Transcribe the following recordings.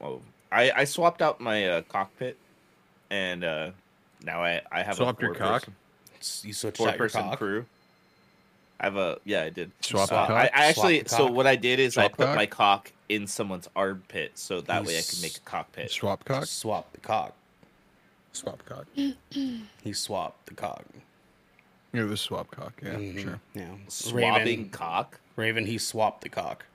oh, I I swapped out my uh, cockpit, and uh, now I I have Swapped a your cock? four-person- You switched four out your person cock. crew. I have a yeah, I did. Swap the Uh, cock? I, I actually Swap so what I did is I put cock? my cock in someone's armpit, so that You way I could make a cockpit. Swap cock? Swap the cock. Swap cock. He swapped the cock. Yeah, it was swap cock. Yeah, sure. Yeah. swapping Raven, cock. Raven, he swapped the cock.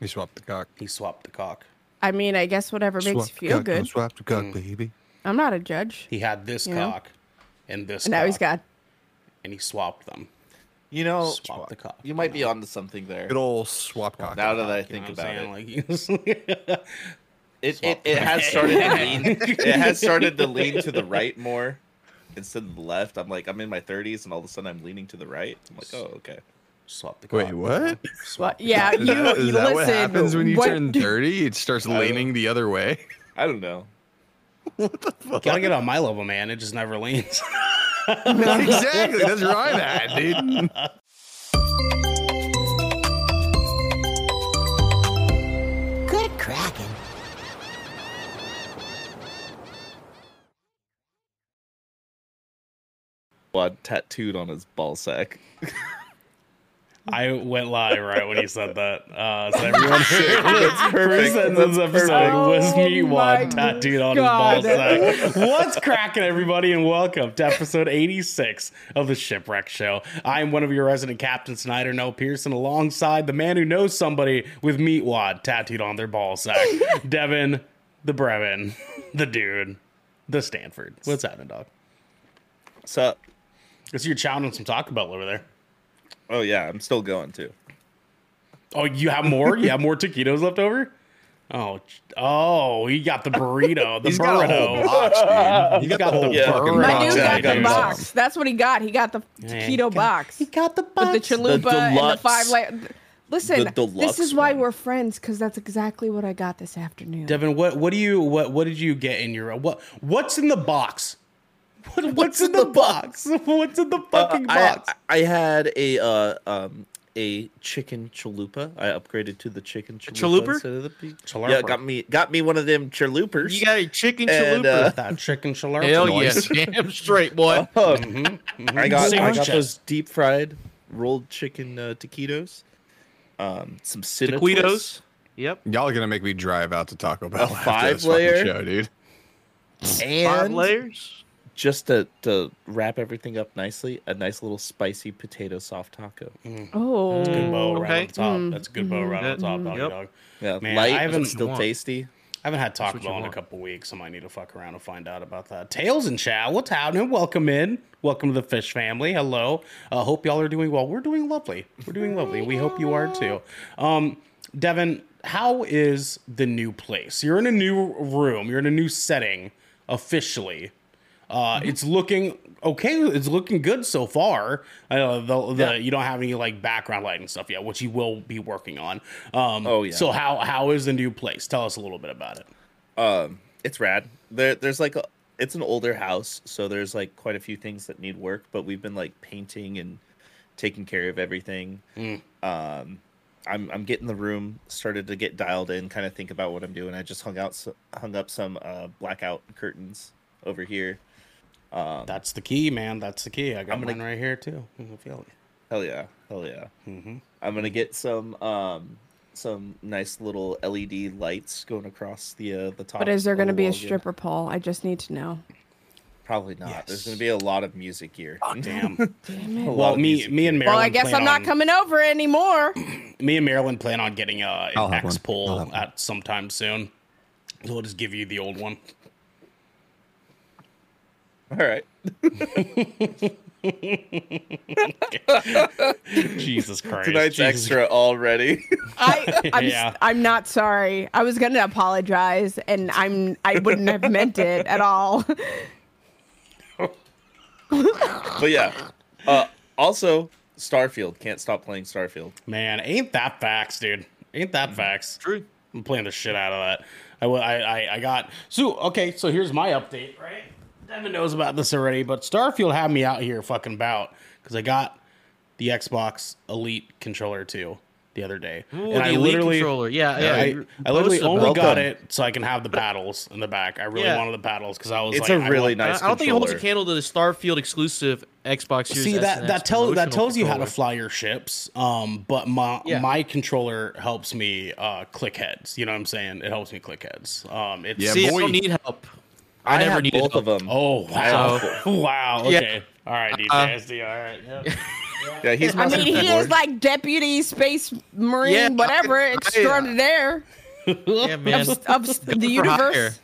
He swapped the cock. He swapped the cock. I mean, I guess whatever makes Swap you feel cock, good. Swap the cock, Mm. baby. I'm not a judge. He had this You know? cock and this And now he's cock, got. and he swapped them. You know, Swap the cock. you might be onto something there. Good old swap cock. Now that I You think know what about I'm it, saying? Like, it, it, it has started to lean. It has started to lean to the right more instead of the left. I'm like, I'm in my 30s, and all of a sudden I'm leaning to the right. I'm like, oh, okay. Swap the cock. Wait, what? Swap the Yeah, cock. Is you, that, is you that listen. what happens when you what- turn 30? It starts don't- leaning the other way? I don't know. What the fuck? Gotta get on my level, man. It just never leans. exactly. That's where I'm at, dude. Good cracking. Blood tattooed on his ball sack. I went live right when he said that. Uh, so everyone heard That's First perfect. sentence of this episode perfect. was Oh Meatwad my tattooed on God. his ball sack. What's cracking, everybody, and welcome to episode 86 of the Shipwreck Show. I'm one of your resident captains Snyder Noel Pearson, alongside the man who knows somebody with Meatwad tattooed on their ball sack, Devin, the Brevin, the dude, the Stanford. What's happening, dog? So, I see you're chowing on some Taco Bell over there. Oh yeah, I'm still going too. Oh, you have more? You have more taquitos left over? Oh, oh, he got the burrito, the He's got a whole burrito. box, dude. He got the whole Yeah. fucking My My box. dude got I the got box. That's what he got. He got the Yeah, taquito he got- box He got the with box. the chalupa and the five layer. Listen, The this is why one. we're friends because that's exactly what I got this afternoon. Devin, what what do you what what did you get in your what what's in the box? What, what's, in the, box? What's in the fucking Uh, box? I had a uh, um a chicken chalupa. I upgraded to the chicken chalupa chalupa? instead of the pe- Yeah, got me got me one of them chalupas. You got a chicken And, chalupa. uh, that chicken chalupa. Hell noise. yes. Damn straight, boy. Mm-hmm. I got I got those deep fried rolled chicken uh, taquitos. Um, some Taquitos. Yep. Y'all are going to make me drive out to Taco Bell. A after this five fucking layer? show, dude. Five layers. Just to to wrap everything up nicely, a nice little spicy potato soft taco. oh, Good bow right Okay. on the top. That's a good bow right on the top, dog. Yep. dog. Yeah, Man, light, I haven't- but still want. tasty. I haven't had Taco Bell in a couple weeks. I might need to fuck around and find out about that. Tails and Chow, What's happening? Welcome in. Welcome to the Fish family. Hello. Uh, hope y'all are doing well. We're doing lovely. We're doing lovely. We hope you are too. Um, Devin, how is the new place? You're in a new room. You're in a new setting officially. Uh, It's looking okay. It's looking good so far. Uh, the, the Yeah. you don't have any like background lighting stuff yet, which you will be working on. Um, Oh, yeah. So how how is the new place? Tell us a little bit about it. Um, it's rad. There, there's like a, it's an older house, so there's like quite a few things that need work, but we've been like painting and taking care of everything. Um, I'm I'm getting the room started to get dialed in, kind of think about what I'm doing. I just hung out hung up some uh, blackout curtains over here. That's the key, man. That's the key. I got I'm gonna- mine right here too. I feel it. Hell yeah, hell yeah. Mm-hmm. I'm gonna get some um some nice little LED lights going across the uh, the top. but is there going to the be a wall again. stripper pole? I just need to know. Probably not. There's gonna be a lot of music here. Damn. Damn it. Well, me me and. Marilyn. Well, I guess I'm not on- coming over anymore. Me and Marilyn plan on getting uh, I'll an have X one. I'll pull have one. at sometime soon. So we'll just give you the old one. All right. Jesus Christ. Tonight's Jesus extra already. I, I'm, Yeah. I'm not sorry. I was gonna apologize, and I'm I wouldn't have meant it at all. but yeah. Uh, also, Starfield. Can't stop playing Starfield. Man, ain't that facts, dude? Ain't that facts? True. I'm playing the shit out of that. I, wa- I, I, I got so okay. So here's my update. Right, Devin knows about this already, but Starfield had me out here fucking bout because I got the Xbox Elite controller too, the other day, Ooh, and the I Elite literally, controller. Yeah, yeah, yeah. I, I literally only about got Welcome. it so I can have the paddles in the back. I really Yeah. wanted the paddles because I was It's like, a I really want- nice. I don't think it holds a candle to the Starfield exclusive Xbox Series. See S that and that tells that promotional tells you how to fly your ships. Um, but my Yeah. my controller helps me uh click heads. You know what I'm saying? It helps me click heads. Um, it's Yeah, See, boy. I don't need help. I, I, never have needed both help. of them. Oh wow! So- wow. Yeah. Okay. All right, DJ Uh, SD. All right. Yeah. Yeah, he's I mean, he keyboard. is like deputy space marine, Yeah, whatever I- I- extraordinaire Yeah, man. of, of the for hire. universe.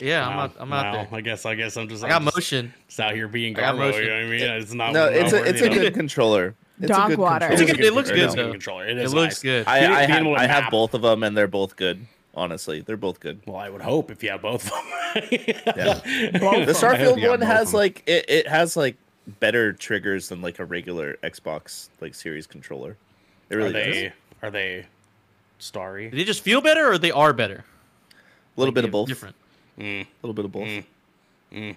Yeah, I'm out. I'm out there. I guess. I guess I'm just. I got I'm just- motion. Just out here being I got Garbo. motion. You know what I mean? It's not. no, it's a it's a good controller. It's Dog water. It's a good- it looks good, though. Controller. It It is looks good. I, Being- I, being have, able to I have map. both of them, and they're both good. Honestly, they're both good. Well, I would hope if you have both of them. Yeah. Both The. Starfield one has like it, it has like better triggers than like a regular Xbox like series controller. It Are they? does. Are they starry? Do they just feel better, or they are better? A little bit of both. Different. Mm. A little bit of both. Mm. Mm.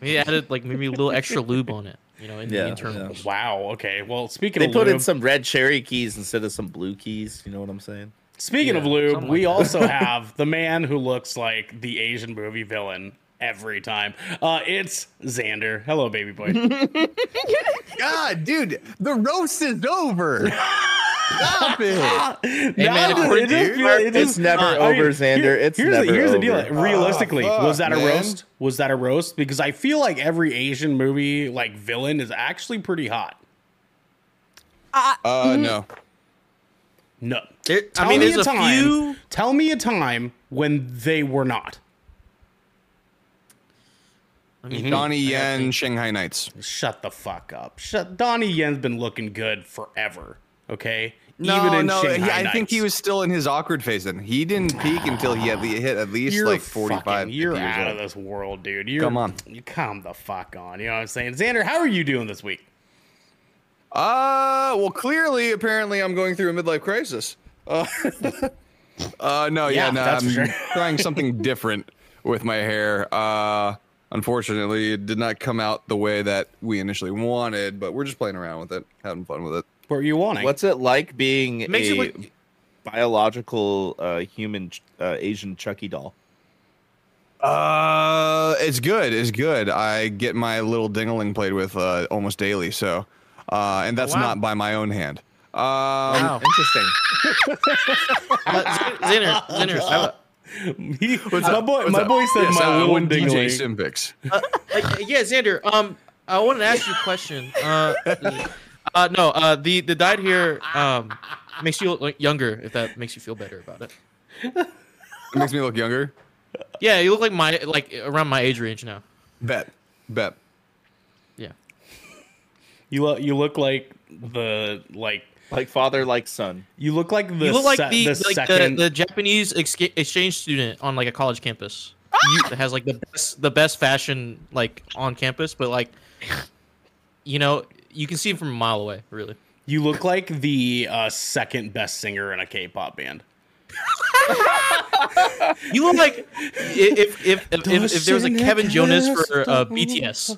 Maybe added like maybe a little extra lube on it. You know, in Yeah, the internal. yeah. Wow. Okay. Well, speaking They of they put lube, in some red cherry keys instead of some blue keys. You know what I'm saying? Speaking of Yeah, lube, something we like also have the man who looks like the Asian movie villain every time. Uh, it's Xander. Hello, baby boy. God, dude, the roast is over. Stop it. Hey, man, No, according it just to- feel- it It's just- never I mean, over, Xander. It's here's never the, here's the deal. Realistically, fuck, was that a man. roast? Was that a roast? Because I feel like every Asian movie like villain is actually pretty hot. Uh, no. No. There- Tell I mean, me there's a, time. few. Tell me a time when they were not. Let me think. Donnie Yen, think. Shanghai Nights. Shut the fuck up. Shut. Donnie Yen's been looking good forever. Okay. No, no, he, Shanghai I think he was still in his awkward phase. Then he didn't peak until he had hit at least You're like 45 fucking- You're years out old. of this world, dude. You're, Come on. You calm the fuck on. You know what I'm saying? Xander, how are you doing this week? Uh, well, clearly, apparently, I'm going through a midlife crisis. Uh, uh no, yeah, Yeah, no, I'm sure. trying something different with my hair. Uh, unfortunately, it did not come out the way that we initially wanted, but we're just playing around with it, having fun with it. What are you wanting? What's it like being Makes a look. biological uh, human uh, Asian Chucky doll? Uh, it's good. It's good. I get my little dingling played with uh, almost daily. So, uh, and that's wow. not by my own hand. Um, Wow. Interesting. Uh, Xander, Xander, I have my boy, my boy said yes, my uh, little DJ dingling. Symphix. like, yeah, Xander. Um, I want to ask you a question. Uh, uh, no, uh, the the diet here um makes you look younger. If that makes you feel better about it. It makes me look younger. Yeah, you look like my like around my age range now. Bet. Bet. Yeah. You look, you look like the like Like father, like son. you look like the you look like se- the, the like second. the, the Japanese exca- exchange student on like a college campus. You, that has like the best the best fashion like on campus, but like you know you can see him from a mile away. Really, you look like the uh, second best singer in a K-pop band. you look like if if if, if, if, if there was a Kevin Jonas for uh, BTS.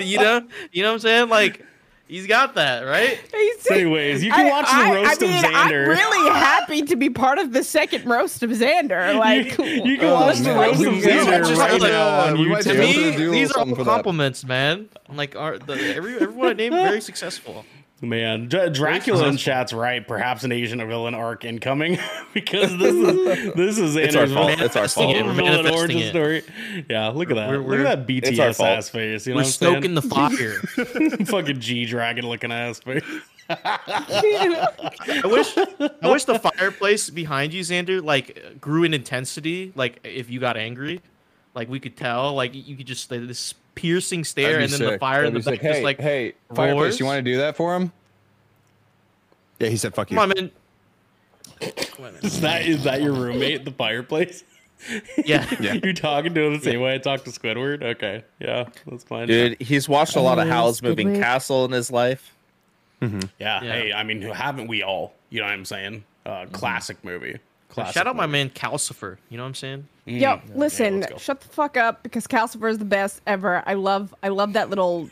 you know, you know what I'm saying? Like he's got that right. Anyways, you can I- watch I- the roast I mean, of Xander. I'm really happy to be part of the second roast of Xander. Like, you can Oh, watch the roast We- of we Xander might just right have to- now on To YouTube. gonna me, these are all compliments, man. I'm like, are the every everyone I named very successful. Man, Dra- Dracula in chat's right. Perhaps an Asian villain arc incoming because this is this is It's our fault. villain- It's our fault. It. We're villain manifesting origin it. story. Yeah, look at that. We're- look we're- at that It's BTS ass face. You know We're what I'm saying? stoking the fire. fucking G dragon looking ass face. I wish I wish the fireplace behind you, Xander, like grew in intensity. Like if you got angry, like we could tell. Like you could just like, this piercing stare, and then the fire in the back just like hey, roars. fireplace, you want to do that for him? Yeah, he said, "Fuck you." Come on, man. Come on, man. Is that is that your roommate? The fireplace. Yeah. Yeah. You're talking to him the same way I talk to Squidward. Okay, yeah, that's fine. Dude, he's watched a lot of Howl's Moving Castle in his life. Yeah, Yeah. Hey, I mean, who haven't we all? You know what I'm saying? Uh, classic movie. Classic Shout out my man Calcifer. You know what I'm saying? Yo, listen, let's shut the fuck up because Calcifer is the best ever. I love, I love that little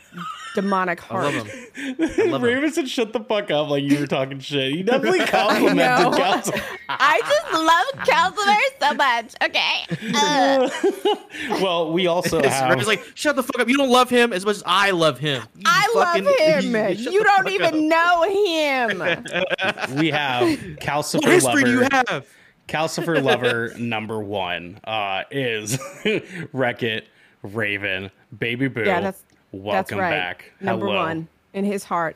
demonic I heart. love him. I love him. Said, "Shut the fuck up!" Like you were talking shit. You definitely know. complimented Calcifer. I just love Calcifer so much. Okay, uh, Well, we also have. Raven's like, shut the fuck up. You don't love him as much as I love him. You I fucking- love him. shut You don't even up. know him. we have Calcifer What history lover. do you have? Calcifer lover number one uh, is Wreck It, Raven, Baby Boo. Yeah, that's welcome that's right. back. Number Hello. one in his heart.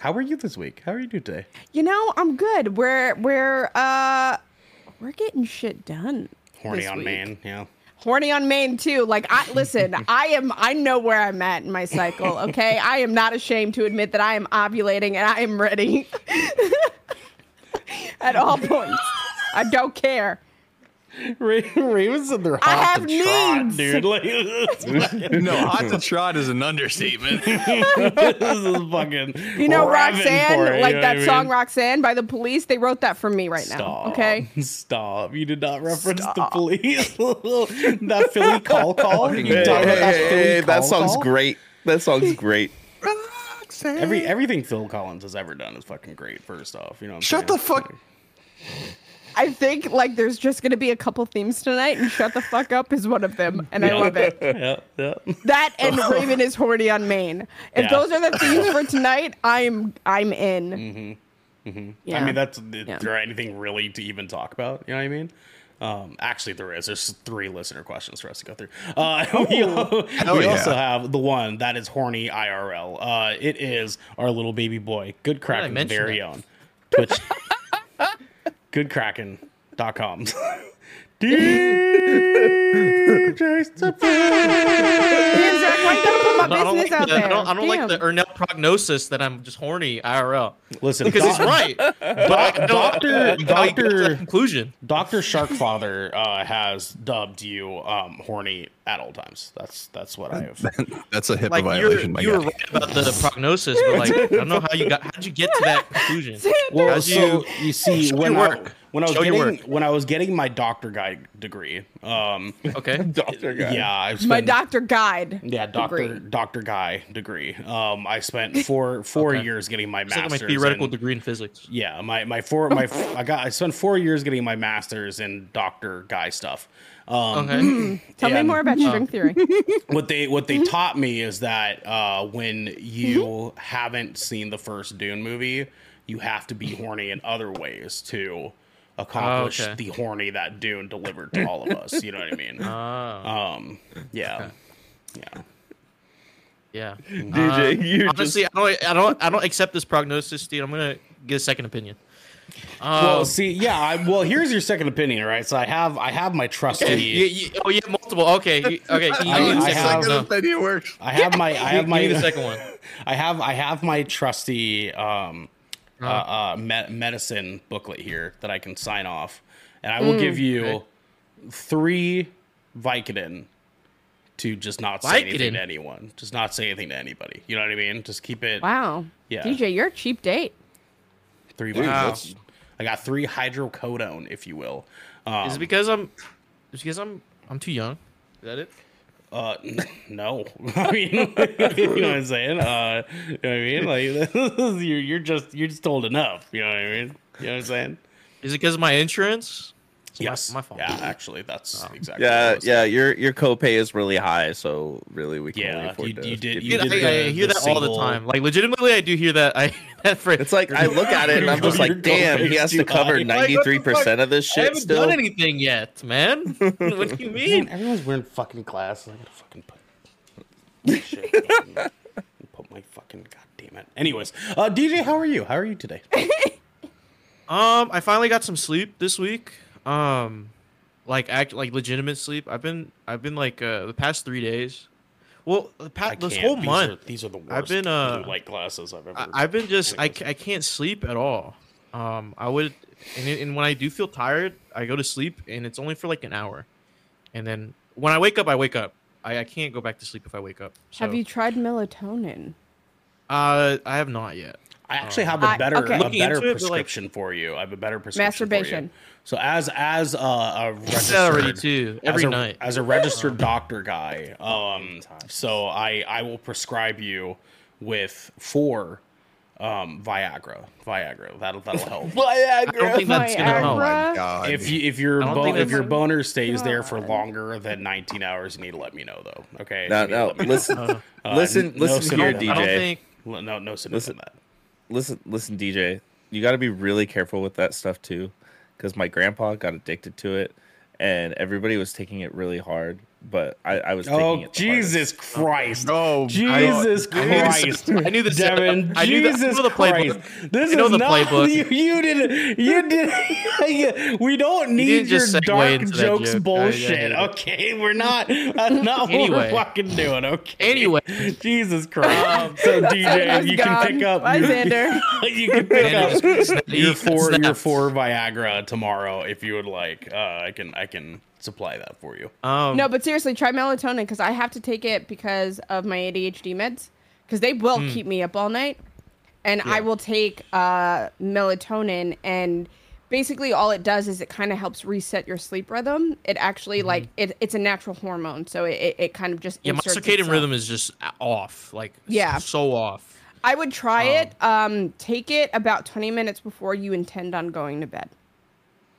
How are you this week? How are you today? You know, I'm good. We're we're uh we're getting shit done. Horny on week. Maine. Yeah. Horny on Maine too. Like I listen, I am I know where I'm at in my cycle, okay? I am not ashamed to admit that I am ovulating and I am ready. At all points. I don't care. Ra- Raven's in their I have to trot, needs. dude. Like, no, hot to trot is an understatement. This is fucking. You know revving Roxanne, it, like you know that song mean? Roxanne by the police, they wrote that for me right Stop. now. Okay? Stop. You did not reference the police. that Philly call call. You Hey, talking about that Hey, Philly hey, that song's call? great. That song's great. Every everything Phil Collins has ever done is fucking great. First off, you know. What I'm Shut the saying? fuck. I think like there's just gonna be a couple themes tonight, and shut the fuck up is one of them, and I love it. Yeah, yeah. That and Raven is horny on Maine. If Yeah. those are the themes for tonight, I'm I'm in. Mm-hmm. Mm-hmm. Yeah. I mean, that's Yeah. is there anything really to even talk about? You know what I mean? Um, actually, there is. There's three listener questions for us to go through. Uh, we al- we yeah. also have the one that is horny IRL. Uh, it is our little baby boy, Good Kraken, mention very it? own Twitch, goodkraken.com. DJ Stefan. Damn, Zach, why you gotta put my I don't business like out the, there? I don't, I don't like the Damn. Ernell prognosis that I'm just horny IRL. Listen, Because he's doc- right. But I don't- Doctor- I don't get to Doctor- that conclusion. Dr. Sharkfather uh, has dubbed you um, horny at all times. That's that's what I have. That's a HIPAA Like violation, you're, my you were guy. right about the, prognosis, but like I don't know how you got. How'd you get to that conclusion? Well, How'd so you see, show when your I, work. When I was Show getting when I was getting my doctor guide degree, um, Okay. Doctor guy. yeah, I spent, My doctor guide. yeah, doctor degree. doctor guy degree. Um, I spent four four Okay. years getting my It's like master's. my theoretical in- degree in physics. Yeah, my my four my I got I spent four years getting my master's in doctor guy stuff. Um, Okay. Tell me more about string theory. what they what they taught me is that uh, when you haven't seen the first Dune movie, you have to be horny in other ways to accomplish okay. the horny that Dune delivered to all of us. You know what I mean? Ah, Um, yeah, yeah. yeah. DJ, Uh, you honestly, I don't, I don't, I don't accept this prognosis, dude. I'm gonna get a second opinion. Well, Um, see, yeah. I, well, here's your second opinion, right? So I have I have my trusty. you, you, oh, you have multiple. Okay, you, okay. You, I- you I second have- one. No. opinion works. I have my I have my the second one. I have I have my trusty um, uh, uh, me- medicine booklet here that I can sign off, and I will give you Okay. three Vicodin to just not say anything to anyone, just not say anything to anybody. You know what I mean? Just keep it. Wow. Yeah. DJ, you're a cheap date. Three Dude, Vicodin. I got three hydrocodone, if you will. Um, Is it because I'm? Is it because I'm? I'm too young. Is that it? Uh, no. I mean, you know what I'm saying? Uh, you know what I mean? Like, you're, you're just you're just told enough. You know what I mean? You know what I'm saying? Is it because of my insurance? It's my- Yes, my, fault. Yeah, actually, that's exactly. what it Yeah, was. yeah. Your your copay is really high, so really we can only Yeah, afford you- to you did- get you Dude, I, I hear the that all the time. Like legitimately, I do hear that. I that phrase. It's like I look at it and I'm just like, damn, he has to cover high. Like, what the ninety three percent of this I shit haven't still. done anything yet, man. what do you Man, mean? everyone's wearing fucking glasses. I gotta fucking put shit. fucking- put my fucking god damn it. Anyways, uh, DJ, how are you? How are you today? Um, I finally got some sleep this week. Um, like act like legitimate sleep. I've been I've been like uh, the past three days. Well, the past this whole These month. Are, these are the worst. I've been, uh, blue light glasses I've ever. I, I've been just I, I can't sleep at all. Um, I would, and, it- and when I do feel tired, I go to sleep, and it's only for like an hour, and then when I wake up, I wake up. I, I can't go back to sleep if I wake up. So, Have you tried melatonin? Uh, I have not yet. I actually have a I- better, okay. a Looking better into it, but, like- prescription for you. I have a better prescription. For Masturbation. you. So as as a, a registered, too, every as a, night. as a registered doctor guy, um, so I I will prescribe you with four um Viagra. Viagra. That'll that'll help. I don't think that's gonna help. Oh my god. If you if your bo- if your boner stays there for longer than 19 hours, you need to let me know though. Okay. No, You need to no. let me know. Listen, Uh, listen, no listen here, DJ. I don't think. No, no, Sonoma Listen. on that. Listen, listen, DJ. You got to be really careful with that stuff too, because my grandpa got addicted to it, and everybody was taking it really hard. But I, I was. Taking Oh it the Jesus Christ! Oh, Jesus I Christ! I knew this- Devin. I knew the- I Jesus know the playbook. Christ! This I know is the not playbook. You, you did. You did. we don't need didn't your dark jokes joke. I- I bullshit. hate okay, we're not. That's not what we're fucking doing. Okay. Anyway. Jesus Christ. so DJ, Xander's you can pick up. Bye, your- Xander. you can pick up your four your four Viagra tomorrow if you would like. Uh, I can I can supply that for you. Um, No, but seriously, try melatonin because I have to take it because of my ADHD meds because they will Hmm. keep me up all night, and I will take uh, melatonin and basically all it does is it kind of helps reset your sleep rhythm. It actually like it, it's a natural hormone, so it, it, it kind of just yeah, my circadian itself. rhythm is just off. Like, Yeah. so off. I would try it. Um, take it about twenty minutes before you intend on going to bed.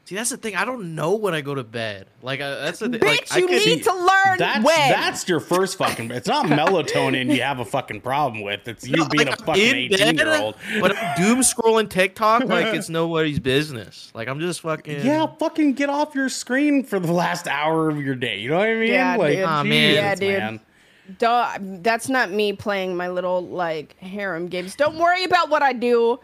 See, that's the thing. I don't know when I go to bed. Like, uh, that's the thing. Bitch, Like, I you could- need to learn That's when. that's your first fucking. It's not melatonin you have a fucking problem with. It's you No, being like, a I'm fucking eighteen bed, year old. But I'm doom scrolling TikTok like it's nobody's business. Like I'm just fucking. Yeah, fucking get off your screen for the last hour of your day. You know what I mean? Yeah, like, dude. Aw, man. Yeah, dude. man. Don't, that's not me playing my little like harem games. Don't worry about what I do.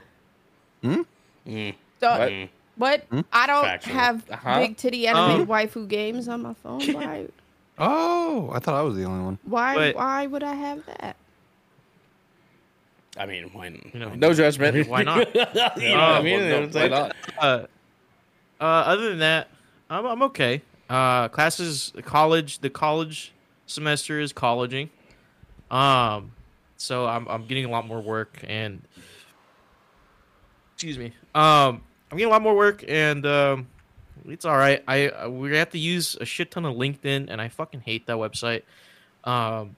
Hmm? Don't, What? What? I don't Factual. have Uh-huh. big titty anime Um. waifu games on my phone. Why? Oh, I thought I was the only one. Why? But- why would I have that? I mean, when You know, No judgment. why not? you know what I Oh, mean? Well, no, why not? uh, uh, other than that, I'm, I'm okay. Uh, classes, college, the college semester is colleging. Um, so I'm I'm getting a lot more work and excuse me. Um, I'm getting a lot more work and um, it's all right. I uh, we have to use a shit ton of LinkedIn and I fucking hate that website. Um,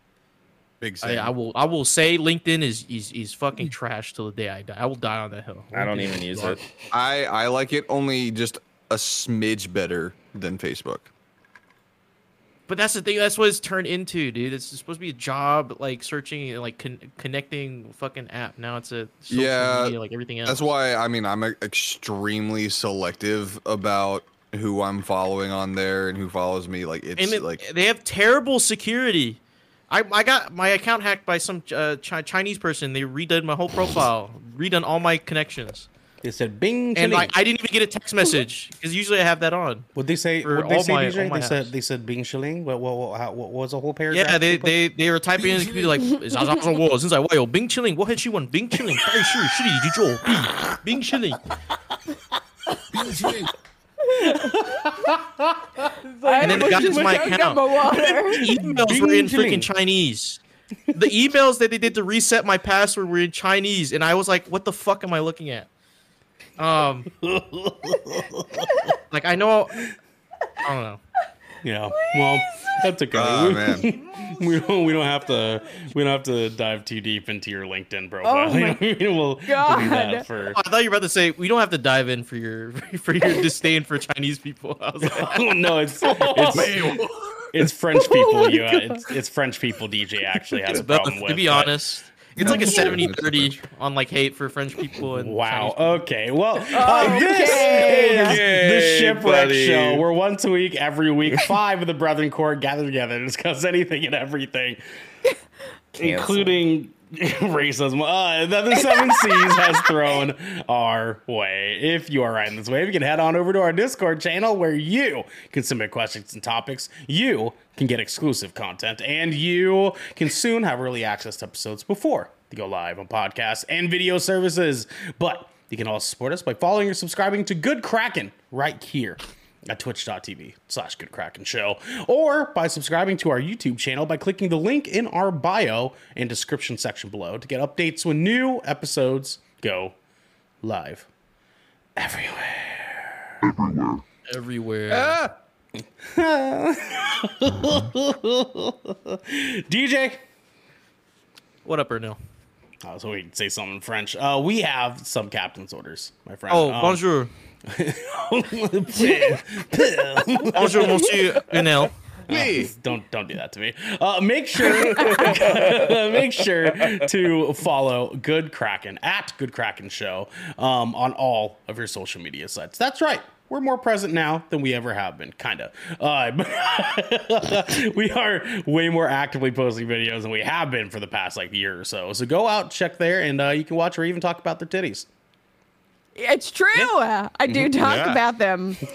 Big I, I will I will say LinkedIn is is, is fucking trash till the day I die. I will die on that hill. I don't even use it. I I like it only just a smidge better than Facebook. But that's the thing. That's what it's turned into, dude. It's supposed to be a job, like searching and like con- connecting fucking app. Now it's a social Yeah, media, like everything else. That's why I mean I'm extremely selective about who I'm following on there and who follows me. Like it's it, like they have terrible security. I, I got my account hacked by some uh, chi- Chinese person. They redone my whole profile, redone all my connections, they said Bing. Chilling. And like, I didn't even get a text message because usually I have that on. Would they say? What they say, my, DJ? They said they said Bing chilling. What what, what, what, what was the whole paragraph? Yeah, they they, they were typing in the computer like, "Is on walls." It's like, "Wow, Bing chilling? What had she won? Bing chilling. Tai Shi Shi Ji Zhuo. Bing chilling. Bing chilling." and then the guy is my account. The emails were in freaking Chinese. The emails that they did to reset my password were in Chinese, and I was like, "What the fuck am I looking at?" Um, like I know, I don't know. Yeah. Well, that's okay. Oh, we, man. we don't we don't have to we don't have to dive too deep into your LinkedIn profile. Oh my You know what I we'll, we'll God. that for. I thought you were about to say we don't have to dive in for your for your disdain for Chinese people. I was like, Oh no, it's it's, it's French people. You, uh, it's, it's French people. DJ actually has it's a problem with. to be but- honest. It's like a 70-30 on like hate for French people and Wow. Chinese Okay. Well, uh, this Okay. is the Shipwreck buddy. Show. Where once a week, every week, five of the Brethren Court gather together to discuss anything and everything, including racism uh, that the Seven Seas has thrown our way. If you are riding this wave, you can head on over to our Discord channel where you can submit questions and topics. You can get exclusive content, and you can soon have early access to episodes before they go live on podcasts and video services. But you can also support us by following or subscribing to Good Kraken right here at twitch.tv slash good kraken show or by subscribing to our youtube channel by clicking the link in our bio and description section below to get updates when new episodes go live everywhere. Everywhere. Ah! DJ. What up, Ernell? I was hoping to say something in French. Uh, we have some captain's orders, my friend. Oh, Um, bonjour. Bonjour, monsieur Ernell. Me. don't don't do that to me. Uh, make sure make sure to follow Good Kraken at Good Kraken Show um, on all of your social media sites. That's right. We're more present now than we ever have been, kind of. Uh, we are way more actively posting videos than we have been for the past like year or so. So go out, check there, and uh, you can watch or even talk about their titties. It's true. I do talk Yeah. about them.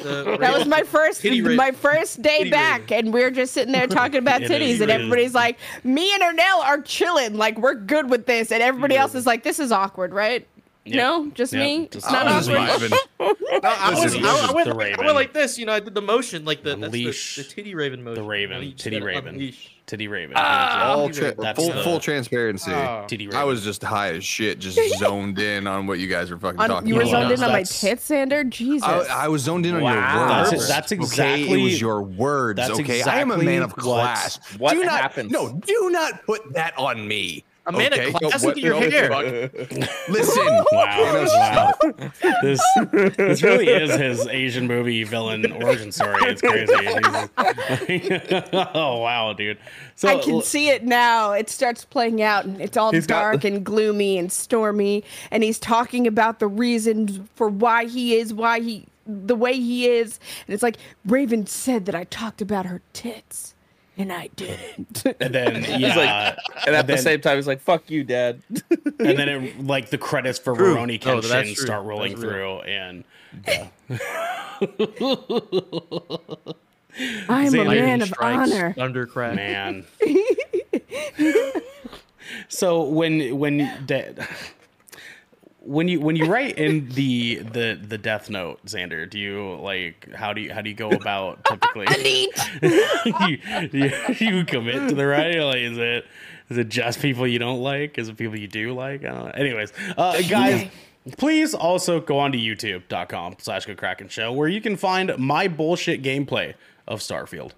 The- That was my first my first day titty back, rating. and we're just sitting there talking about It titties, and everybody's like, "Me and Ernell are chilling, like we're good with this," and everybody else is like, "This is awkward, right?" No, just Yep, me. just- It's not I was awkward. No, I, was, Listen, I, I, went, I went like this, you know. I did the motion, like the that's the, the titty raven motion. The You Raven, you titty Raven, unleash. Titty Raven, All tra- That's full, the- full transparency. Ah. titty Raven. I was just high as shit, just zoned in on what you guys were fucking On- talking about. you were Oh, about. zoned in on my that's- tits, Xander. Jesus. I, I was zoned in on Wow. your words. that's okay? exactly- it was your words. that's okay, I am a man of exactly what- class. what do not, happens. No, do not put that on me. A man okay? of class. No, Look at your hair. Listen, Wow, wow. This this really is his Asian movie villain origin story. It's crazy. Oh wow, dude. So I can see it now. It starts playing out, and it's all He's got- dark and gloomy and stormy. And he's talking about the reasons for why he is, why he, the way he is. And it's like Raven said that I talked about her tits, and I didn't. and then yeah, He's like, and at the then- same time, he's like, "Fuck you, Dad." and then it, like the credits for True. Rurouni Oh, Kenshin true. start rolling through, and I am a man of honor. Thunder crack. man. so when when the, when you when you write in the the the death note, Xander, do you like how do you how do you go about typically? you, you you commit to the writing? Like, is it is it just people you don't like? Is it people you do like? I don't know. Anyways, uh, guys. Please also go on to youtube.com slash good kraken show where you can find my bullshit gameplay of Starfield.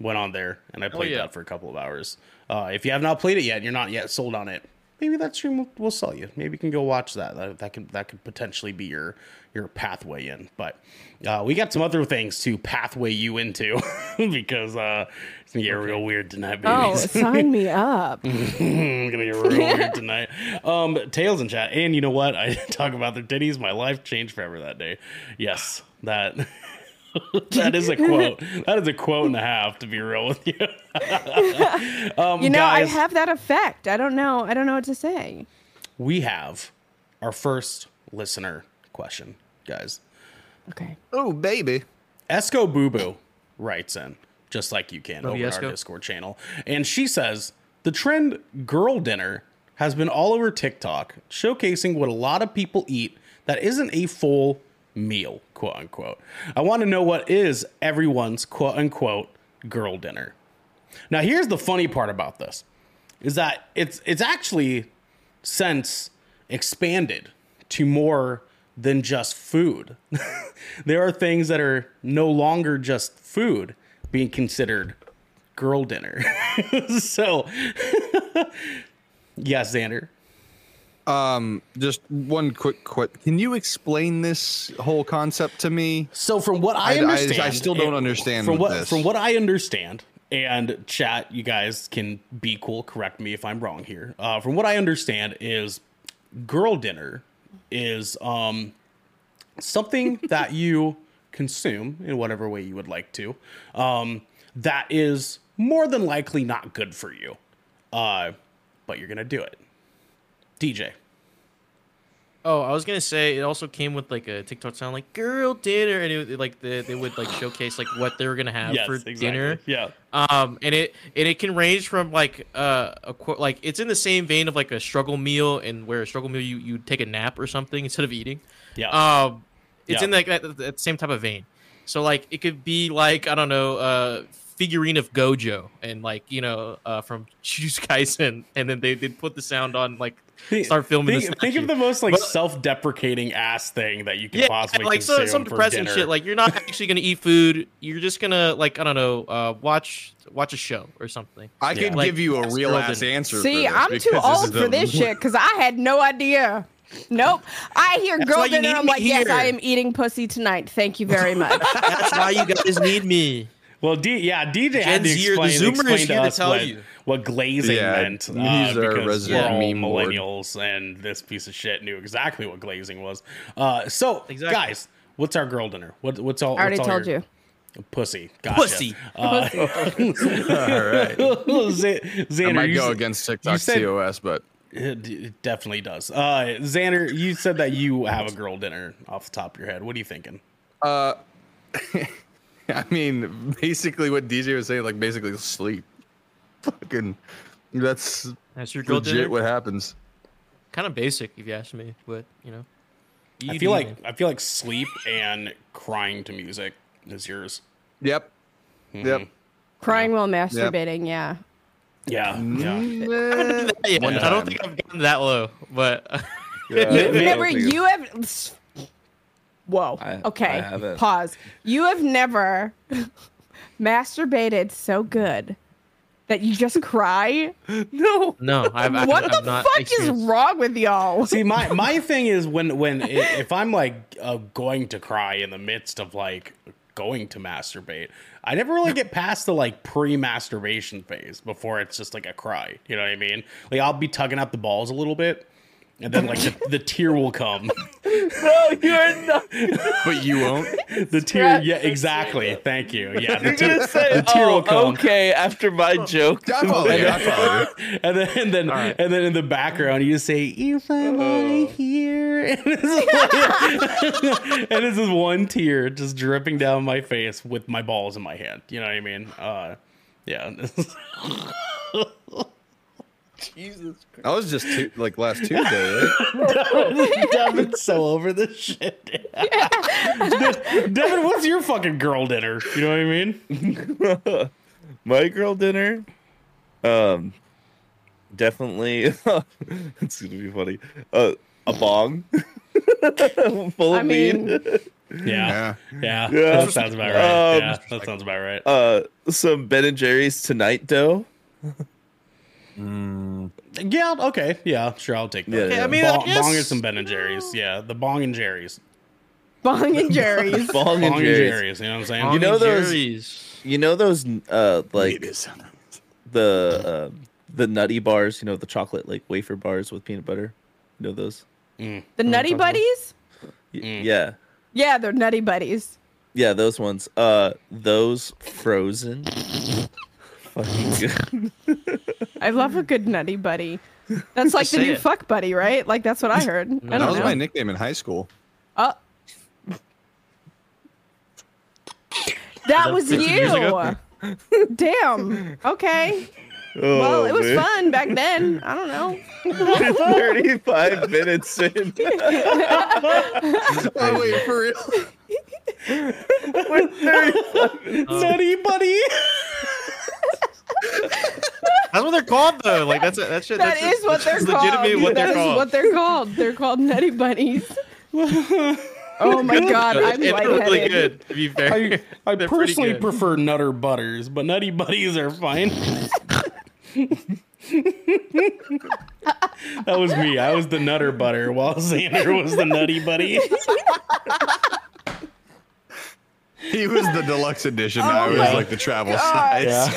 Went on there and I played yeah. that for a couple of hours. Uh, if you have not played it yet and you're not yet sold on it, maybe that stream will, will sell you. Maybe you can go watch that. That, that could that could potentially be your your pathway in. But uh, we got some other things to pathway you into because uh, it's gonna get real weird tonight, Oh, sign me up. It's gonna get real weird tonight. Um, Tails in chat, and you know what? I talk about their titties. My life changed forever that day. Yes, that that is a quote. That is a quote and a half. To be real with you. um, You know, I have that effect. I don't know. I don't know what to say. we have our first listener question, guys. Okay. oh baby. Esco Boo Boo writes in, just like you can Love over you, our Discord channel. And she says the trend girl dinner has been all over TikTok, showcasing what a lot of people eat that isn't a full meal, quote unquote. I want to know what is everyone's quote unquote girl dinner. Now here's the funny part about this is that it's it's actually since expanded to more than just food. there are things that are no longer just food being considered girl dinner. so, yes, Xander. Um, just one quick, quick. Can you explain this whole concept to me? So, from what I I- I- understand, I still don't understand From what this. from what I understand, and chat, you guys can be cool. Correct me if I'm wrong here. Uh, from what I understand, is girl dinner is um something that you consume in whatever way you would like to. Um, that is more than likely not good for you, uh, but you're gonna do it. DJ. Oh, I was gonna say it also came with like a TikTok sound like "girl dinner," and it, like they, they would like showcase like what they were gonna have Yes, for exactly. dinner. Yeah. Um, and it and it can range from like uh a like it's in the same vein of like a struggle meal, and where a struggle meal you you take a nap or something instead of eating. Yeah. Um, it's Yeah. in like that, that same type of vein. So like it could be like I don't know, uh, figurine of Gojo, and like you know, uh, from Jujutsu Kaisen, and then they they put the sound on like start filming. Think, the think of the most like But- self-deprecating ass thing that you can yeah, possibly like so, consume some for depressing dinner. shit. Like you're not actually gonna eat food. You're just gonna like I don't know, uh, watch watch a show or something. I could Like, give you a real ass dinner. answer. See, for I'm too old for this shit because I had no idea. Nope. I hear That's girl dinner. I'm me like, yes. I am eating pussy tonight. Thank you very much. That's why you guys need me. Well, D, yeah, DJ had to Z or the explain, Zoomer explain to here to us tell what, you. what glazing Yeah, meant. he's uh, our because we're resident all meme lord. millennials, and this piece of shit knew exactly what glazing was. Uh, so, Exactly. guys, what's our girl dinner? What, what's all? I already what's all told your- you. Pussy. Gotcha. Pussy. Uh, All right. Z- I Xander, might go s- against you TikTok said- COS, but It, it definitely does. Uh, Xander, you said that you have a girl dinner off the top of your head. What are you thinking? I mean, basically what DJ was saying, like basically sleep. Fucking, that's That's your girl legit dinner. what happens. Kind of basic, if you ask me. But you know, I feel like. I feel like sleep and crying to music is yours. Yep. Mm-hmm. Yep. Crying while masturbating. Yeah. Yeah, Mm-hmm. yeah. Yeah, I don't think I've gotten that low, but Yeah, You've never. You have. Whoa. I- okay. I. Pause. You have never masturbated so good that you just cry. no, no. I've, I've, what I've the not fuck is wrong with y'all? See, my my thing is when when i- if I'm like uh, going to cry in the midst of like going to masturbate, I never really get past the like pre-masturbation phase before it's just like a cry. You know what I mean? Like I'll be tugging out the balls a little bit. And then, like the, the tear will come. No, you're not. but you won't. The tear, yeah, exactly. Thank you. Yeah, the tear, the tear oh, will come. okay. After my joke, I follow you. I follow you. and then and then and then in the background you say if I'm Oh. out here and it's, like- and it's just one tear just dripping down my face with my balls in my hand you know what i mean uh yeah Jesus Christ. I was just tu- like last Tuesday. Right? devin's so over this shit De- devin what's your fucking girl dinner you know what i mean my girl dinner um definitely it's gonna be funny uh a bong full of I mean, weed yeah Yeah. yeah, Yeah. that sounds about right Um, yeah that sounds about right uh some ben and jerry's tonight dough yeah okay. Yeah sure i'll take that. Yeah, Okay, I mean, I bong, guess- bong and some ben and jerry's. yeah the bong and jerry's. Bong and Jerry's. bong, bong and and jerry's. jerry's you know what i'm saying? You know those- Jerry's. you know those uh like the uh, the nutty bars you know the chocolate like wafer bars with peanut butter? You know those? The Nutty Buddies? Y- Mm. yeah. Yeah, they're Nutty Buddies. yeah those ones. Uh those frozen fucking good I love a good Nutty Buddy. That's like the new it. fuck buddy, right? Like that's what I heard. I That don't was know. my nickname in high school. Oh. That was 15 years you. Damn. Okay. oh, Well, it oh, was man. fun back then. I don't know. 35 minutes in Oh wait, for real? Nutty buddy. That's what they're called, though. Like that's that's shit. That that's is what they're called. legitimately what That they're is called. what they're called. They're called Nutty Buddies. Oh my god, I'm it's really good. To be fair, I, I personally good. prefer Nutter Butters, but Nutty Buddies are fine. that was me. I was the Nutter Butter, while Xander was the Nutty Buddy. He was the deluxe edition. Oh I was my like the travel God. size.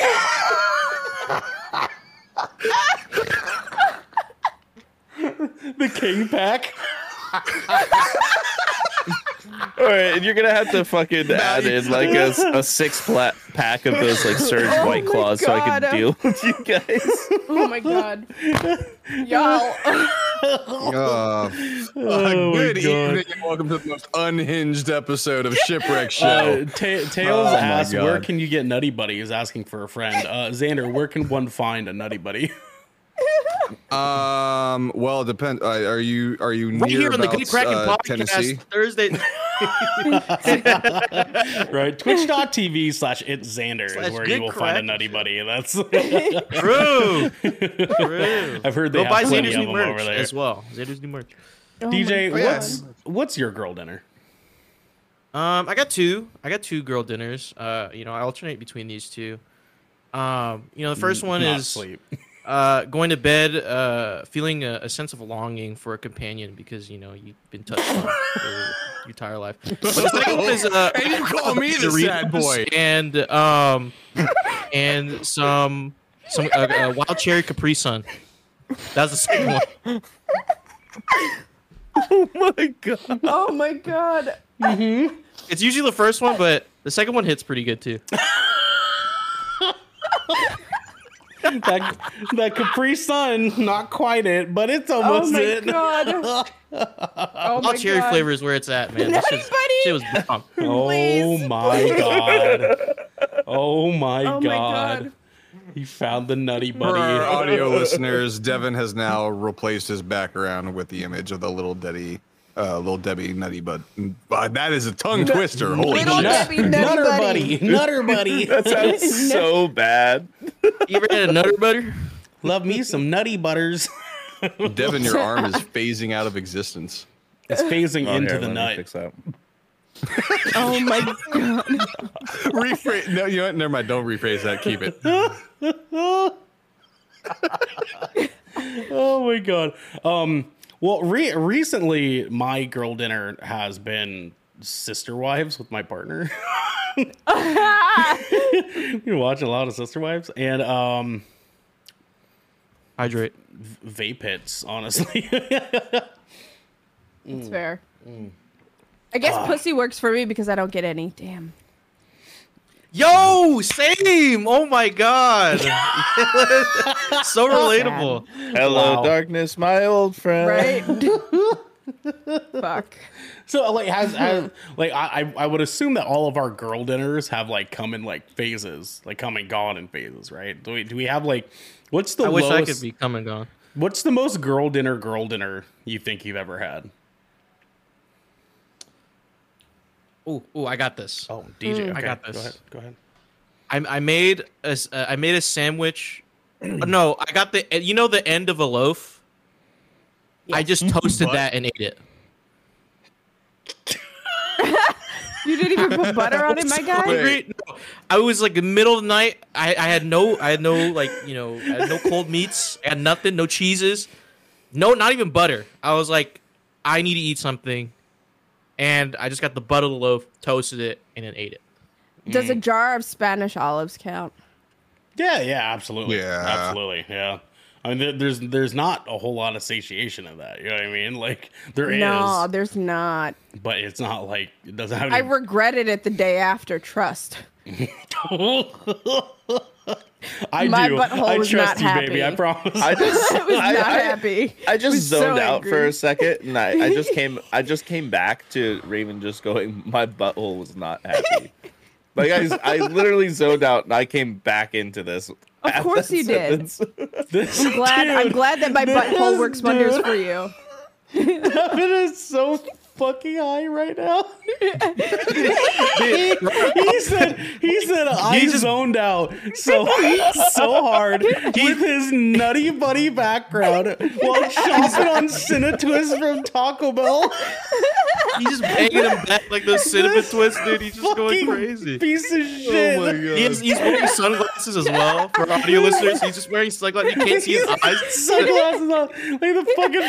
the King Pack. all right and you're gonna have to fucking add in like a, a six pla- pack of those like surge Oh white my claws so i can deal with you guys Oh my god. Y'all. Uh, Oh good God. evening and welcome to the most unhinged episode of Shipwreck Uh, Show. Ta- Tails Oh my asked, "Where can you get Nutty Buddy?" Is asking for a friend. Uh, Xander, where can one find a Nutty Buddy? um, well, it depends. Uh, are you are you right near here on the Good Kraken uh, podcast Tennessee? Thursday. right. Twitch.tv slash it's Xander Slash is where you will find a nutty buddy. That's True. True. I've heard they Go have buy plenty Xander's new merch over there. as well. Xander's new merch. Oh my DJ, God. what's what's your girl dinner? Um, I got two. I got two girl dinners. Uh, you know, I alternate between these two. Um, you know, the first one Not is sleep. Uh, going to bed, uh, feeling a, a sense of longing for a companion because you know you've been touched on for your entire life. But the second one is uh, And you call me the sad boy. and um, and some some uh, uh, wild cherry Capri Sun. That's the second one. Oh my god. Oh my god. It's usually the first one, but the second one hits pretty good too. That, that Capri Sun, not quite it, but it's Oh almost my it. god. Oh All my cherry god. flavor is where it's at, man. That shit's- Buddy. shit was bomb. Oh Please. my god. Oh my Oh god. god. He found the nutty For our audio listeners, Devin has now replaced his background with the image of the little Debbie, uh, little Debbie Nutty Bud. Uh, that is a tongue twister. Holy Little shit! Debbie Nutty Nutter Buddy. buddy. Nutter buddy. That sounds so bad. You ever had a nutter butter? Love me some nutty butters. Devin, your arm is phasing out of existence. It's phasing Oh, into here, the let nut. Fix that. Oh my god. Rephrase. No, you know what? Never mind. Don't rephrase that. Keep it. Oh my god. Um. Well, re- recently my girl dinner has been sister wives with my partner. you watch a lot of sister wives and um Hydrate. vape hits. Honestly, It's fair. I guess Ah. pussy works for me because I don't get any. Damn. Yo, same. Oh my god. so relatable. Hello, Wow. darkness, my old friend. Right? Fuck. So like has, has like I I- I would assume that all of our girl dinners have like come in like phases, like come and gone in phases, right? Do we do we have like what's the I wish I could be come and gone. What's the most girl dinner girl dinner you think you've ever had? Oh, oh, I got this. Oh, DJ, I okay, got Go this. ahead. Go ahead. I, I made a s- uh, I made a sandwich. no, I got the you know the end of a loaf. I just toasted that and ate it. You didn't even put butter on it, my guy? Hungry? No, I was like the middle of the night. I, I had no I had no like you know I had no cold meats. I had nothing. No cheeses. No, not even butter. I was like, I need to eat something, and I just got the butter of the loaf, toasted it, and then ate it. Does a mm. jar of Spanish olives count? Yeah, yeah, absolutely. Yeah. absolutely. Yeah. I mean, there's there's not a whole lot of satiation in that. You know what I mean? Like there is, No, there's not. but it's not like it doesn't have. I Any, regretted it the day after. Trust. I my do. butthole I was trust not you, baby. I promise. I just, I was I, not I- happy. I just was so zoned out angry. for a second, and I, I just came, I just came back to Raven just going, my butthole was not happy. Like I, I literally zoned out, and I came back into this. Of course you did. This, Glad I'm glad that my butthole works wonders for you. Devin is so fucking high right now. He, he said he said I He just- zoned out so so hard with his nutty buddy background while chopping on Cinetwist from Taco Bell. He's just banging him back like those cinnamon twists, dude. He's just going crazy. Piece of oh shit. Oh my He is, he's wearing sunglasses as well for audio listeners. He's just wearing sunglasses. You can't see his eyes. Sunglasses on. Like the fucking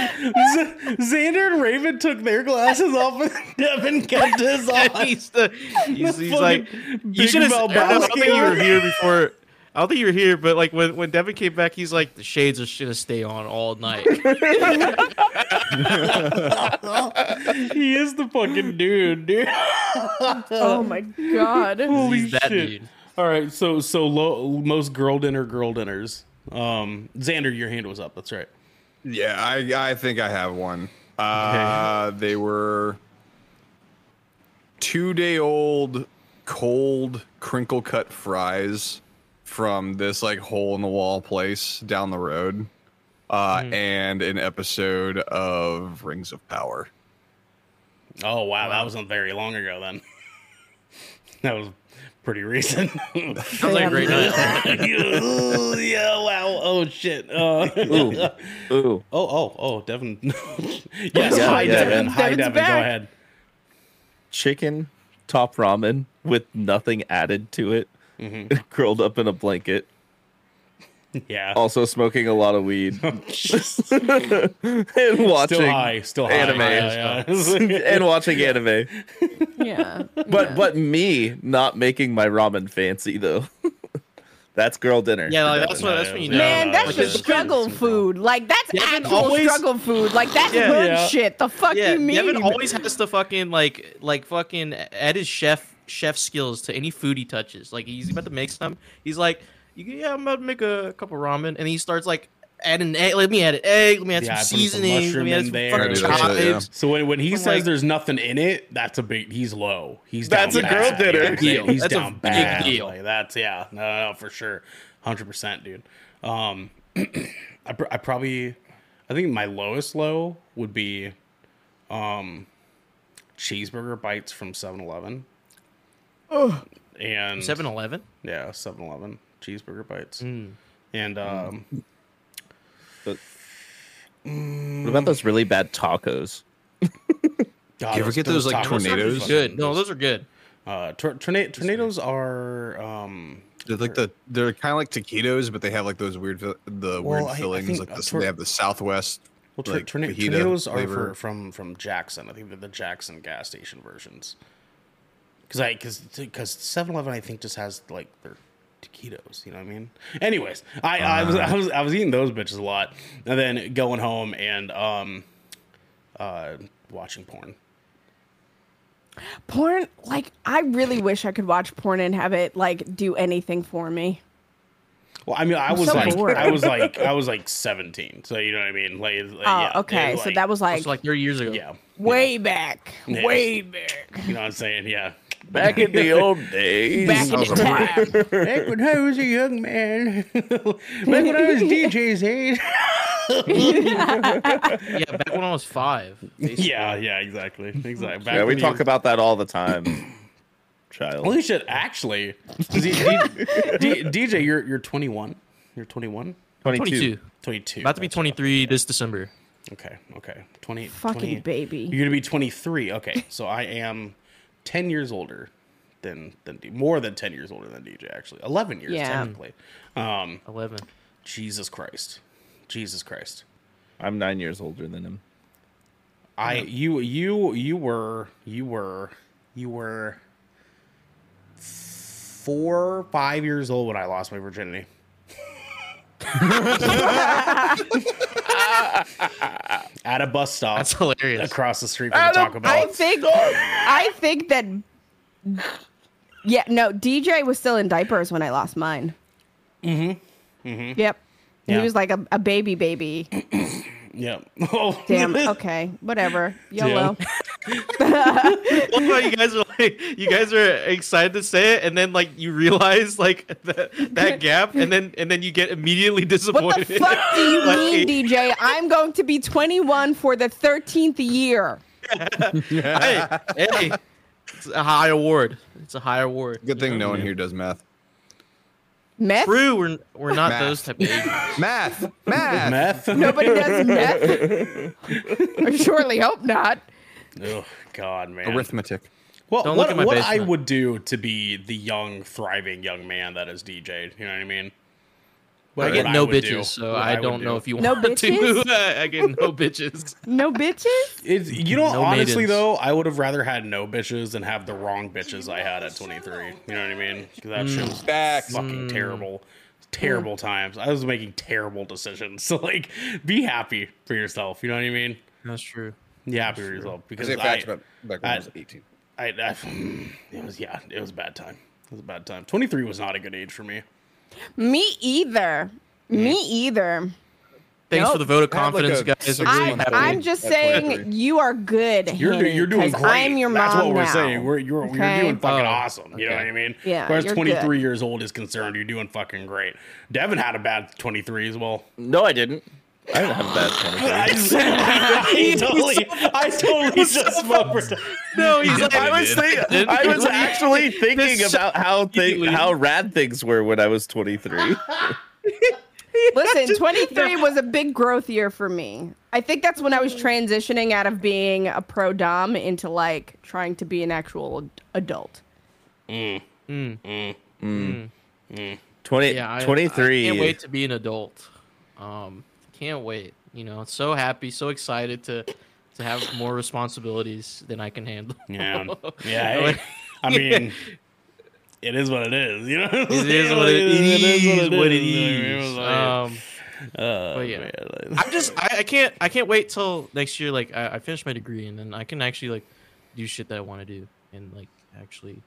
Z- Xander and Raven took their glasses off and Devin kept his on. he's the, he's, he's like, Big you should have. I don't think you were here before. I don't think you were here, but like when when Devin came back, he's like, the shades are should have stay on all night. He is the fucking dude, dude. Oh my god. Holy he's that shit. dude. All right, so so low, most girl dinner girl dinners. Um, Xander, your hand was up. That's right. Yeah, I I think I have one. Uh, they were two day old cold crinkle cut fries from this like hole in the wall place down the road, uh, and an episode of Rings of Power. Oh wow, that wasn't very long ago then. that was pretty recent. Sounds like a great night. yeah, wow. Oh shit. Uh, Ooh, ooh. Oh, oh, oh, Devin. yes, Yeah, hi, yeah, Devin. yeah. Hi, Devin's Devin. back. Go ahead. Chicken top ramen with nothing added to it, Mm-hmm. curled up in a blanket. Yeah. Also smoking a lot of weed and watching Still watching high. Still high. anime. Yeah, yeah. and watching anime. Yeah. But but me not making my ramen fancy though. That's girl dinner. Yeah, like, that's what that's what you know. Man, that's just struggle food. Like that's Devin actual always- struggle food. Like that's Yeah. hood Yeah. shit. The fuck Yeah, you mean? Devin always has to fucking like like fucking add his chef chef skills to any food he touches. Like he's about to make some. He's like, yeah, I'm about to make a couple ramen, and he starts like adding egg. Let me add an egg. Let me add Yeah, some put some seasoning. Let me add some fucking I do that shit, yeah. So when, when he I'm says like- there's nothing in it, that's a big. He's low. He's That's down a girl bad. dinner. Yeah, Big deal. He's That's a down big bad. deal. Like, that's yeah. No, no, no, for sure. Hundred percent, dude. Um, I, pr- I probably, I think my lowest low would be, um, cheeseburger bites from 7-Eleven. And 7-Eleven. yeah, 7-Eleven cheeseburger bites. Mm. And um, But what about those really bad tacos? God, You ever get those, like, tacos are tornadoes? Good. No, those are good. Uh, tor- torna- tornadoes are um. They're like the they're kind of like taquitos, but they have like those weird fi- the Well, I- I weird fillings. think, like uh, this, tor- they have the Southwest. Well, tor- like, torna- fajita tornadoes are for, from from Jackson. I think they're the Jackson gas station versions. Because I because because 7-Eleven I think just has like their taquitos. You know what I mean? Anyways, I, I was I was I was eating those bitches a lot, and then going home and um, uh, watching porn. porn. Like I really wish I could watch porn and have it like do anything for me. Well, I mean, I was so like, bored. I was like, I was like seventeen. So you know what I mean? Like, like, Oh, yeah, okay. it so that was like, It's like 30 years ago. yeah, way back, Yeah. way back, you know what I'm saying? Yeah. Back in the old days. back in the time. Back when I was a young man, back when I was DJ's age. Yeah, back when I was five. basically. Yeah, yeah, exactly, exactly. Back Yeah, we talk you- about that all the time. Child. Holy shit! Actually, D- D- D- DJ, you're you're 21. You're 21. 22. 22. About to be That's- 23 this December. Okay, okay. 20. Fucking 20 baby. You're gonna be 23. Okay, so I am 10 years older than than D- more than 10 years older than DJ. Actually, 11 years Yeah. technically. Um, 11. Jesus Christ, Jesus Christ. I'm nine years older than him. I you you you were you were you were four five years old when I lost my virginity. At a bus stop That's hilarious. across the street from the Taco Bell. I think I think that yeah, no, DJ was still in diapers when I lost mine. Mm-hmm. Mm-hmm. Yep. Yeah. He was like a, a baby baby. yeah. Oh Damn. Okay. Whatever. YOLO. I love how you guys are like, you guys are excited to say it, and then like you realize like that, that gap, and then and then you get immediately disappointed. What the fuck do you Like, mean, DJ? I'm going to be 21 for the 13th year. hey, hey, it's a high award. It's a high award. Good thing no one here does math. Meth? True, we're we're not Math. those type of ages. Math, math. Meth. Nobody does meth. I surely hope not. Oh God, man. Arithmetic. Well, Don't what, look at my what I would do to be the young, thriving young man that is DJ. You know what I mean? What- I get what no would do, bitches, so what I, don't know do. if you No want bitches? to. I get no bitches. No bitches? It's, you know, No honestly maidens. though, I would have rather had no bitches than have the wrong bitches I had at 23. You know what I mean? 'Cause that shit hmm. was Facts. fucking terrible. Hmm. Terrible times. I was making terrible decisions. So like, be happy for yourself. You know what I mean? That's true. Be happy for yourself because say I, facts back when I, I- was 18. I, I, it was yeah, it was a bad time. It was a bad time. 23 was not a good age for me. Me either. Mm. Me either. Thanks Nope. for the vote of I had, like, confidence, a guys. six I'm really month. I'm just at saying you are good. You're Hanny, you're doing 'cause great. I'm your That's what we're now. saying. We're you're, Okay? you're doing fucking Oh, awesome. You know what I mean? Yeah, As far as 23 good. years old is concerned, you're doing fucking great. Devin had a bad 23 as well. No, I didn't. I don't have a bad I 23. just, I totally, I totally just spoke for. No, he's like, I was, thinking, I was actually thinking about how thing, how rad things were when I was 23. Listen, 23 was a big growth year for me. I think that's when I was mm. transitioning out of being a pro dom into like trying to be an actual ad- adult. 20, yeah, I, 23. I can't wait to be an adult. Um, can't wait. You know, so happy, so excited to to have more responsibilities than I can handle. Yeah, yeah. hey, I mean, it is what it is. You know, It is what it, it is. What it is. is. Um, Uh, but yeah. man. I'm just I, I can't I can't wait till next year. Like I, I finish my degree and then I can actually like do shit that I want to do and like actually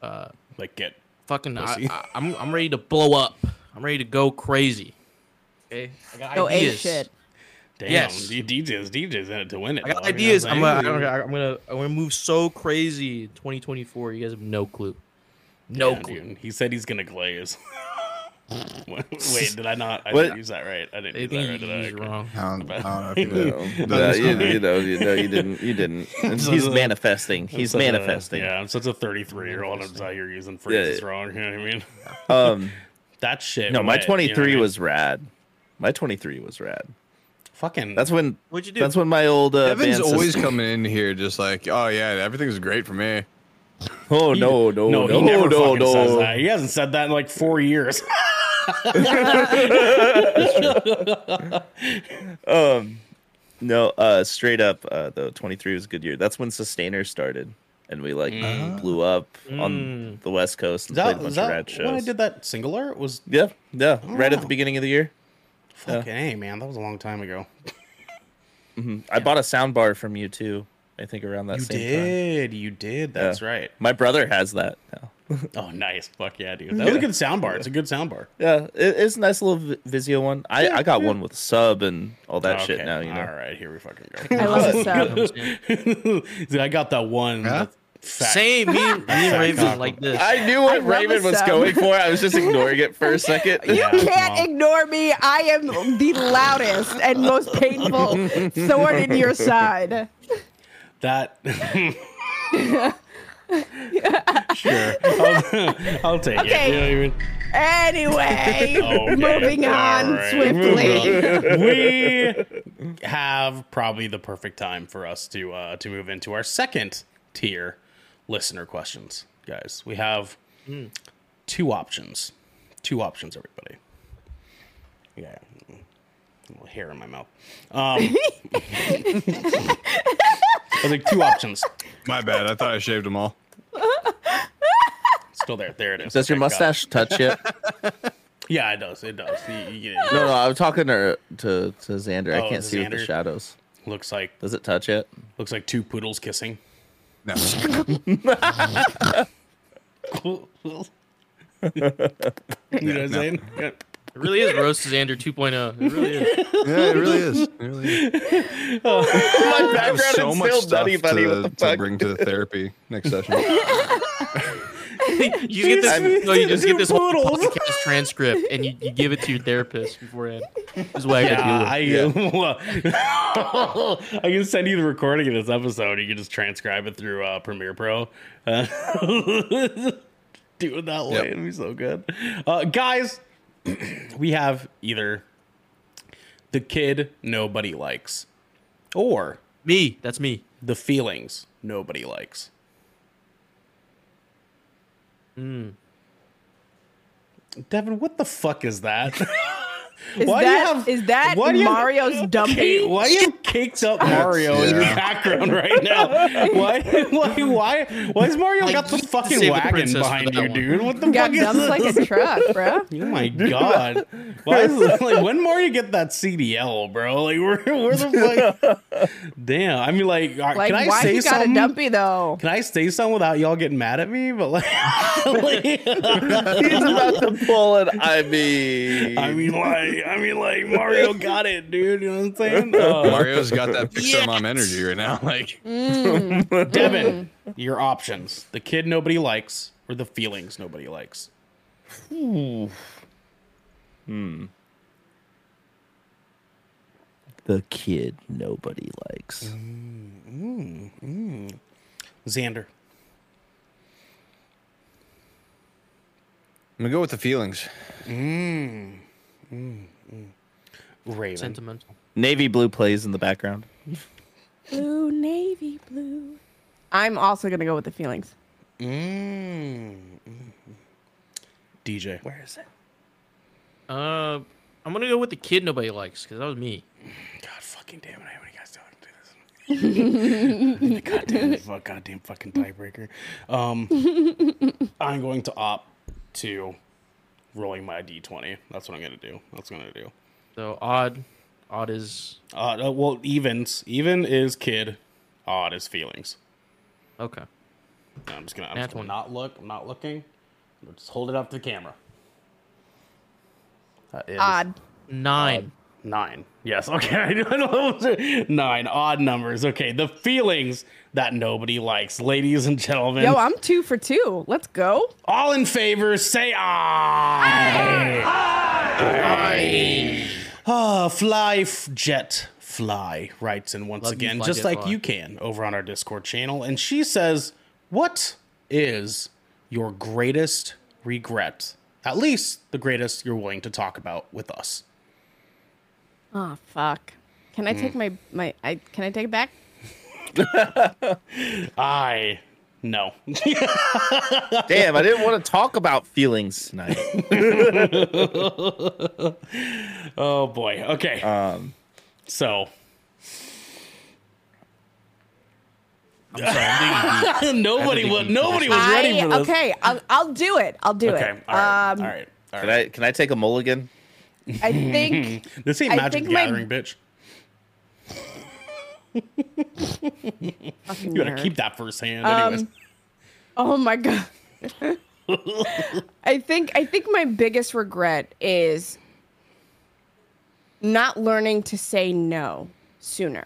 uh like get fucking I, I, I'm I'm ready to blow up. I'm ready to go crazy. Okay, I got Go ape ideas. shit. damn. Yes. DJs, DJs in it to win it. I got dog, ideas. I'm saying? gonna, I'm gonna I'm gonna I'm gonna move so crazy 2024. You guys have no clue. No Yeah, clue. dude. He said he's gonna glaze. Wait, did I not? I What? didn't use that right. I didn't They use think that right. Did I? wrong. I don't, I don't know if you did. No, you, you know, you know, you didn't. You didn't. He's the- manifesting. He's Such a- manifesting. yeah, I'm such a 33 year old. I'm out here using phrases wrong. You know what I mean? Um, That shit. no, my wet, you know I 23 mean? was rad. My 23 was rad. fucking. That's when. What'd you do? That's when my old. Uh, Evan's band always system- coming in here just like, oh yeah, everything's great for me. Oh no, no, no, no, he never no, no. says that. He hasn't said that in like four years. um, No, uh, straight up, uh, though, 23 was a good year. That's when Sustainer started, and we like blew up on the West Coast and Is played a bunch is of rad shows. when I did that singular? It was Yeah, yeah, right at the beginning of the year. Fucking hey man, that was a long time ago. Mm-hmm. I bought a sound bar from you too. I think around that You same time. You did, you did. That's Yeah. right. My brother has that now. Oh, nice. Fuck yeah, dude. That was a good sound bar. It's a good sound bar. Yeah, it, it's a nice little vi- Vizio one. I, I got one with a sub and all that shit now. You know, All right, here we fucking go. I go. love the sub. See, I got that one. Huh? Fat, Same. Me, me and Raven like this. I knew what love Raven was sub. going for. I was just ignoring it for a second. You Yeah, can't Mom. ignore me. I am the loudest and most painful sword in your side. that. sure, I'll, I'll take Okay. it. You know what I mean? Anyway, Okay, moving on all right. swiftly. we have probably the perfect time for us to uh, to move into our second tier listener questions, guys. We have two options. Two options, everybody. Yeah, a little hair in my mouth. Um, I was like two options. My bad. I thought I shaved them all. Still there. There it is. Does your Okay, got mustache touch yet? Yeah, it does. It does. You, you get it. no, no. I'm talking to to, to Xander. I Oh, can't see with the shadows. Looks like Does it touch it? looks like two poodles kissing. No. You know what I'm saying? Yeah. It really is roast Xander 2.0. It really is. Yeah, it really is. It really is. My I have background so is much still stuff nutty, buddy. to, What the to bring to the therapy next session. You get this. No, you just get this whole podcast transcript and you, you give it to your therapist beforehand. This is what I Yeah, got to deal. I, I can send you the recording of this episode. You can just transcribe it through uh, Premiere Pro. Uh, do it that way. Yep. It'd be so good. Uh, guys, we have either the kid nobody likes or Me. That's me. the feelings nobody likes. Mm. Devin, what the fuck is that? Is Why do you that have- is that why do you- Mario's dumpy? Hey, why you have caked up Mario in your background right now? Why, why, why, why is Mario Like, got the fucking save the wagon behind you, one. dude? What the Got fuck is dumped this? like a truck, bro. Oh my god! Why is like when Mario get that CDL, bro? Like where, where the fuck? Damn, I mean, like, uh, Like, can I why say he got something? a dumpy though? Can I say something without y'all getting mad at me? But like, like, He's about to pull it. I mean, I mean, like, I mean, like Mario got it, dude. You know what I'm saying? Uh, Mario's got that Pixar mom energy right now. Like, mm. Devin, your options: the kid nobody likes, or the feelings nobody likes. hmm. the kid nobody likes. Mm, mm, Xander. I'm gonna go with the feelings. Raven. Sentimental. Navy blue plays in the background. Blue, navy, blue. I'm also gonna go with the feelings. Mm. DJ. Where is it? Uh, I'm gonna go with the kid nobody likes because that was me. God fucking damn it! I hate when you guys don't this. goddamn, fuck, goddamn fucking tiebreaker. Um, I'm going to opt to rolling my d20. That's what I'm gonna do. That's what I'm gonna do. So odd, odd is Uh, uh, well, evens. Even is kid. Odd is feelings. okay. I'm just gonna, I'm just gonna not look. I'm not looking. I'll just hold it up to the camera. That is Odd. Nine. Nine. Yes. Okay. I don't know. Nine. Odd numbers. Okay. The feelings that nobody likes, ladies and gentlemen. Yo, I'm two for two. Let's go. all in favor, say aye. Aye. Ah, fly f- jet fly writes in once Love again, Fly just like Fly. you can over on our Discord channel, and she says, "What is your greatest regret? At least the greatest you're willing to talk about with us." Oh fuck. Can I take my my? I can I take it back? I no. Damn, I didn't want to talk about feelings tonight. oh boy. Okay. Um, so I'm sorry. I'm nobody was nobody was ready I, for this. okay, I'll, I'll do it. I'll do Okay. it. All right. Um, all right. All can. I can I take a mulligan? I think This ain't Magic think the my- Gathering, bitch. You gotta keep that first hand, anyways. Um, Oh my god. I think I think my biggest regret is not learning to say no sooner.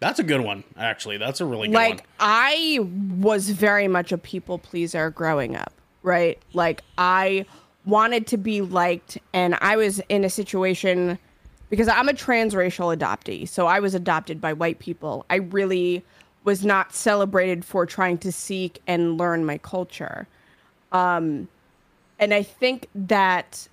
That's a good one, actually. That's a really good like one. I was very much a people pleaser growing up, right? Like I wanted to be liked and I was in a situation because I'm a transracial adoptee. So I was adopted by white people. I really was not celebrated for trying to seek and learn my culture. Um and I think that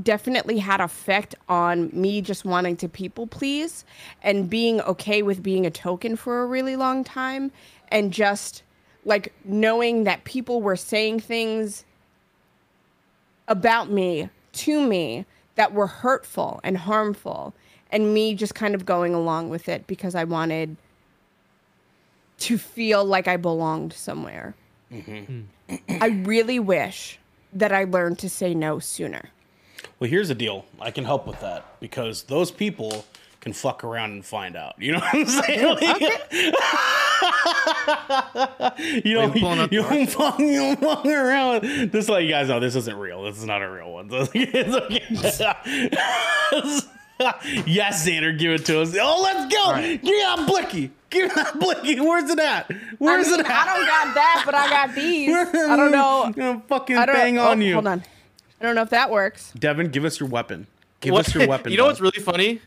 definitely had effect on me just wanting to people please and being okay with being a token for a really long time and just like knowing that people were saying things about me to me that were hurtful and harmful and me just kind of going along with it because I wanted to feel like I belonged somewhere. Mm-hmm. I really wish that I learned to say no sooner. Well, here's the deal. I can help with that because those people can fuck around and find out. You know what I'm saying? you Wait, don't, pulling you don't fuck, you don't fuck around. Just to let you guys know, this isn't real. This is not a real one. It's okay. yes, Xander, give it to us. Oh, let's go. Give me that blicky. Give me that blicky. Where's it at? Where's I, mean, it at? I don't got that, but I got these. I don't know. I'm gonna fucking I don't bang oh, on you. Hold on. I don't know if that works. Devin, give us your weapon. Give What- us your weapon. You know dog. what's really funny?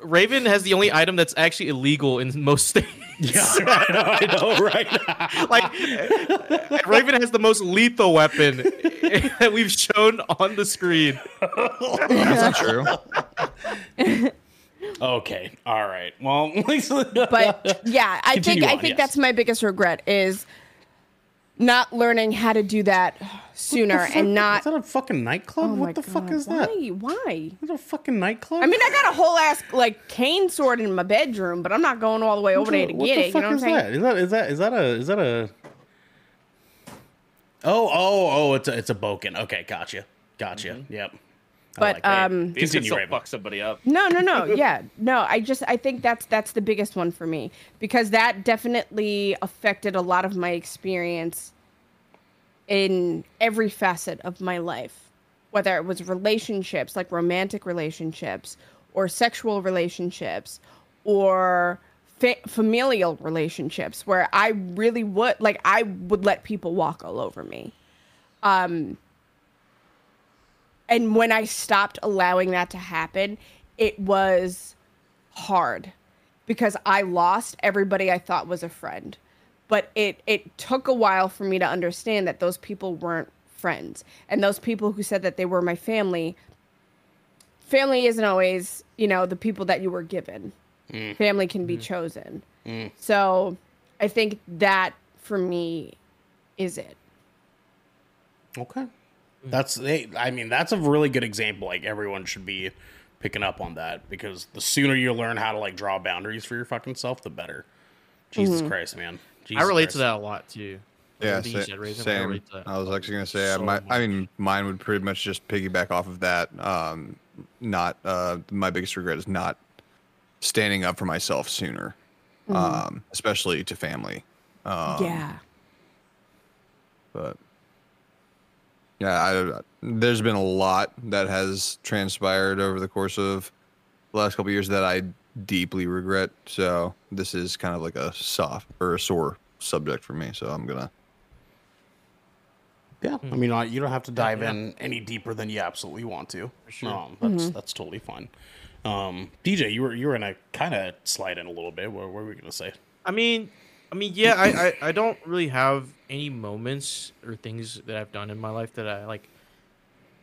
Raven has the only item that's actually illegal in most states. Yeah, I know, I know, right? like Raven has the most lethal weapon that we've shown on the screen. That's not true. okay, all right. Well, But yeah, I Continue think I think yes. that's my biggest regret is not learning how to do that sooner and not. Is that a fucking nightclub? Oh what the fuck God, is that? Why? Why? Is that a fucking nightclub? I mean, I got a whole ass like cane sword in my bedroom, but I'm not going all the way over there to what get the it. You fuck know what I'm is saying? that? Is that is that is that a is that a? Oh oh oh! It's a it's a bokken. Okay, gotcha, gotcha. Mm-hmm. Yep. I But, like that. um, These can continue, still fuck somebody up. No, no, no. Yeah, no. I just I think that's that's the biggest one for me because that definitely affected a lot of my experience in every facet of my life, whether it was relationships, like romantic relationships, or sexual relationships, or fa- familial relationships, where I really would like I would let people walk all over me. Um, and when I stopped allowing that to happen, it was hard because I lost everybody I thought was a friend. But it it took a while for me to understand that those people weren't friends. And those people who said that they were my family family isn't always, you know, the people that you were given. Mm. Family can be mm. chosen. Mm. So, I think that for me is it. Okay. That's they. I mean that's a really good example. Like everyone should be picking up on that because the sooner you learn how to like draw boundaries for your fucking self, the better. Jesus mm-hmm. Christ, man. Jesus I relate Christ. to that a lot too. Yeah, sa- same. I, I, was actually gonna say, so my, I mean, mine would pretty much just piggyback off of that. Um, not uh, my biggest regret is not standing up for myself sooner, mm-hmm. um, especially to family. Um, yeah. But yeah, I, there's been a lot that has transpired over the course of the last couple years that I deeply regret. So this is kind of like a soft or a sore subject for me. So I'm gonna. Yeah, I mean, you don't have to dive yeah. in any deeper than you absolutely want to. Sure. Um, that's mm-hmm. that's totally fine. Um, DJ, you were you were in a kind of slide in a little bit. What, what were we gonna say? I mean, I mean, yeah, I, I, I don't really have any moments or things that I've done in my life that I like,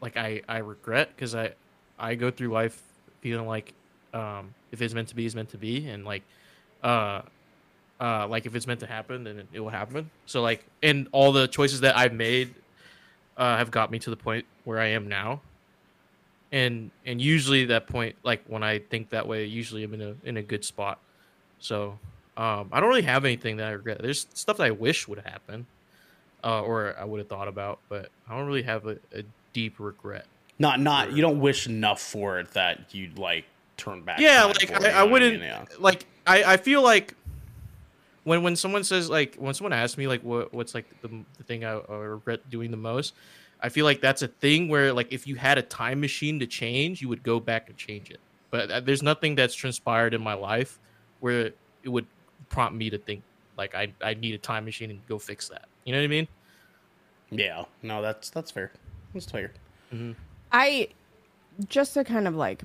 like I, I regret because I, I go through life feeling like, um, if it's meant to be, it's meant to be, and like, uh, uh, like if it's meant to happen, then it, it will happen. So like, and all the choices that I've made, uh, have got me to the point where I am now. And and usually that point, like when I think that way, usually I'm in a in a good spot. So um, I don't really have anything that I regret. There's stuff that I wish would happen, uh, or I would have thought about, but I don't really have a, a deep regret. Not, not you don't wish enough for it that you'd like turn back. Yeah, like I, I wouldn't. yeah. Like I, I feel like when when someone says like when someone asks me like what what's like the, the thing I, I regret doing the most, I feel like that's a thing where like if you had a time machine to change, you would go back and change it. But uh, there's nothing that's transpired in my life where it would prompt me to think like I I need a time machine and go fix that. You know what I mean? Yeah. No, that's that's fair. That's fair. Mm-hmm. I just to kind of like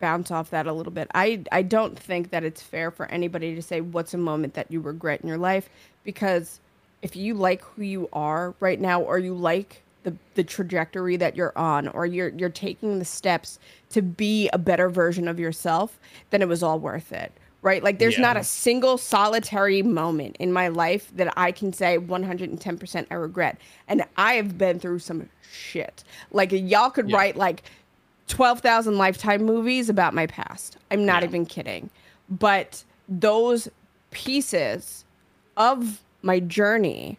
bounce off that a little bit. I I don't think that it's fair for anybody to say what's a moment that you regret in your life because if you like who you are right now or you like the, the trajectory that you're on or you're you're taking the steps to be a better version of yourself, then it was all worth it right? Like there's yeah. not a single solitary moment in my life that I can say 110% I regret. And I have been through some shit. Like y'all could yeah. write like 12,000 lifetime movies about my past. I'm not yeah. even kidding. But those pieces of my journey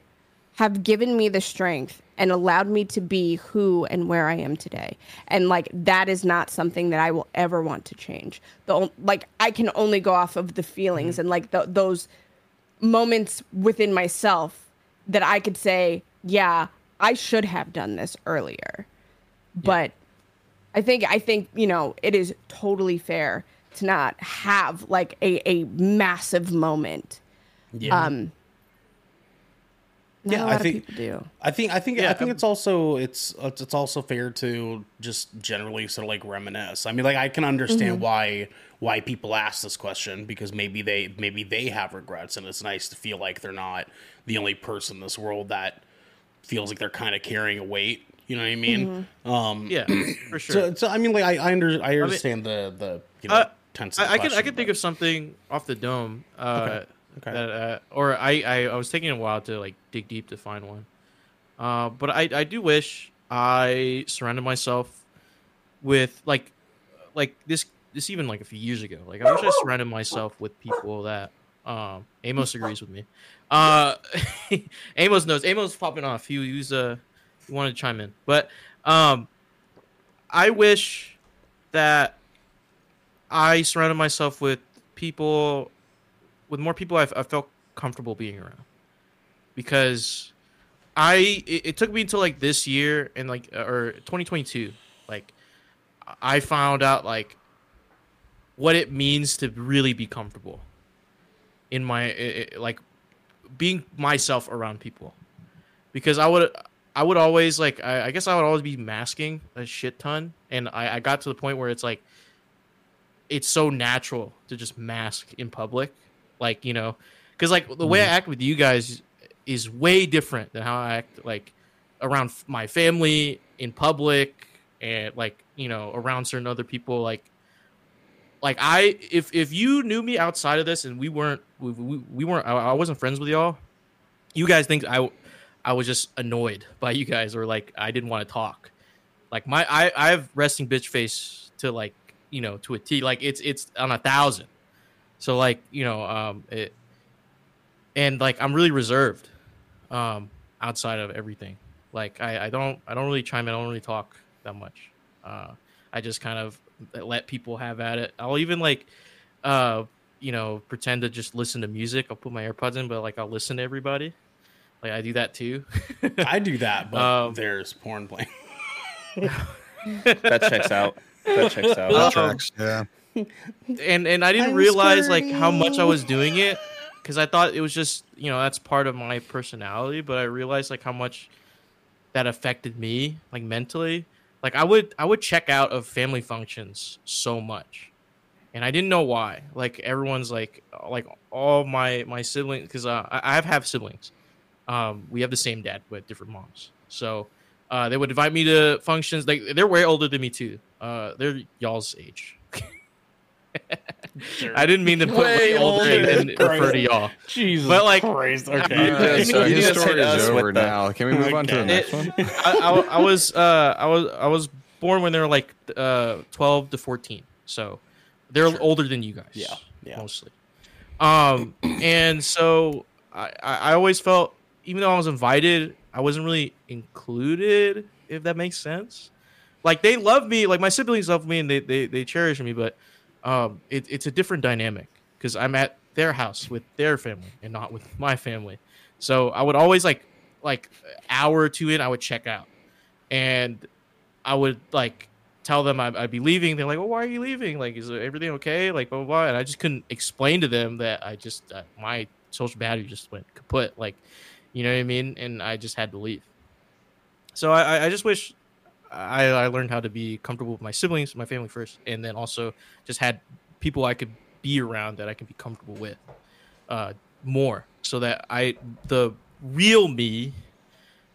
have given me the strength and allowed me to be who and where I am today. And like that is not something that I will ever want to change. The like I can only go off of the feelings mm-hmm. and like the, those moments within myself that I could say, yeah, I should have done this earlier. Yeah. But I think I think, you know, it is totally fair to not have like a, a massive moment. Yeah. Um not yeah, I think do. I think I think yeah, I think it's also it's it's also fair to just generally sort of like reminisce. I mean, like I can understand mm-hmm. why why people ask this question because maybe they maybe they have regrets, and it's nice to feel like they're not the only person in this world that feels like they're kind of carrying a weight. You know what I mean? Mm-hmm. Um, yeah, for sure. So, so, I mean, like I I, under, I understand I mean, the the you know. Uh, tense I, I can I can think of something off the dome. Uh, okay Okay. That, uh, or I, I, I was taking a while to like dig deep to find one. Uh, but I, I do wish I surrounded myself with like, like this, this even like a few years ago. Like I wish I surrounded myself with people that, um, Amos agrees with me. Uh, Amos knows. Amos popping off. He, was uh, he wanted to chime in, but um, I wish that I surrounded myself with people with more people I've, I felt comfortable being around. Because I it, it, took me until like this year and like uh, or 2022 like I found out like what it means to really be comfortable in my it, like being myself around people. Because I would I would always like I, I guess I would always be masking a shit ton, and I, I got to the point where it's like it's so natural to just mask in public, like you know, because like the way I mm. act with you guys is way different than how I act like around my family in public and like you know around certain other people like like I if if you knew me outside of this and we weren't we, we, we weren't I, I wasn't friends with y'all, you guys think I I was just annoyed by you guys or like I didn't want to talk. Like my I I have resting bitch face to like you know to a T. Like it's it's on a thousand. So like you know um it and like I'm really reserved um outside of everything. Like I I don't I don't really chime in. I don't really talk that much. Uh, I just kind of let people have at it. I'll even like uh you know pretend to just listen to music. I'll put my AirPods in, but like I'll listen to everybody. Like I do that too. I do that, but Um, there's porn playing. That checks out. That checks out. Um, Tracks, yeah. And and I didn't I'm realize like how much I was doing it because I thought it was just you know that's part of my personality, but I realized like how much that affected me like mentally. Like I would I would check out of family functions so much, and I didn't know why. Like everyone's like like all my my siblings because uh, I, I have have siblings. Um, we have the same dad but different moms, so. Uh, they would invite me to functions. Like they're way older than me too. Uh, they're y'all's age. I didn't mean to put Way way older older. and refer to y'all. Jesus But, like- Christ. All Okay. right, so You his story is with over the- now. Can we move on to the next one? I, I, I was uh, I was I was born when they were like uh, twelve to fourteen, so they're older than you guys. Yeah, yeah. mostly. Um, and so I, I I always felt even though I was invited, I wasn't really included. If that makes sense. Like they love me, like my siblings love me, and they they, they cherish me, but um, it, it's a different dynamic because I'm at their house with their family and not with my family. So I would always like like hour or two in, I would check out, and I would like tell them I'd, I'd be leaving. They're like, "Well, why are you leaving? Like, is everything okay?" Like, blah blah. blah. And I just couldn't explain to them that I just uh, my social battery just went kaput. Like, you know what I mean? And I just had to leave. So I, I- I just wish I, I learned how to be comfortable with my siblings, my family first, and then also just had people I could be around that I can be comfortable with uh, more, so that I the real me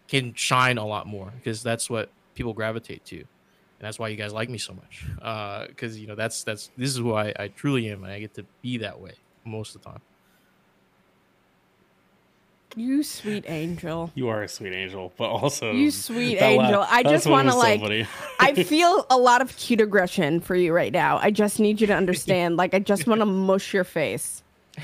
can shine a lot more because that's what people gravitate to, and that's why you guys like me so much. Because you know that's that's this is who I, I truly am, and I get to be that way most of the time. You sweet angel. You are a sweet angel, but also You sweet la- angel. I just want to was so like. I feel a lot of cute aggression for you right now. I just need you to understand. Like, I just want to mush your face. so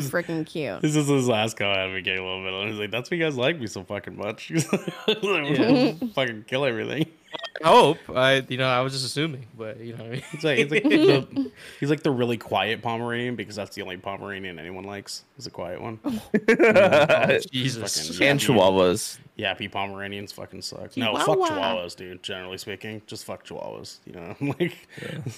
freaking cute. This is his last comment at me getting a little bit. I was like, "That's why you guys like me so fucking much." He's like, "We'll fucking kill everything. I hope I you know I was just assuming, but you know what I mean. He's like, he's like, the, he's like the really quiet Pomeranian because that's the only Pomeranian anyone likes. Is a quiet one. Oh, Jesus. Fucking and yappy- chihuahuas. Yappy Pomeranians fucking suck. No, fuck Chihuahuas, dude. Generally speaking, just fuck Chihuahuas. You know, like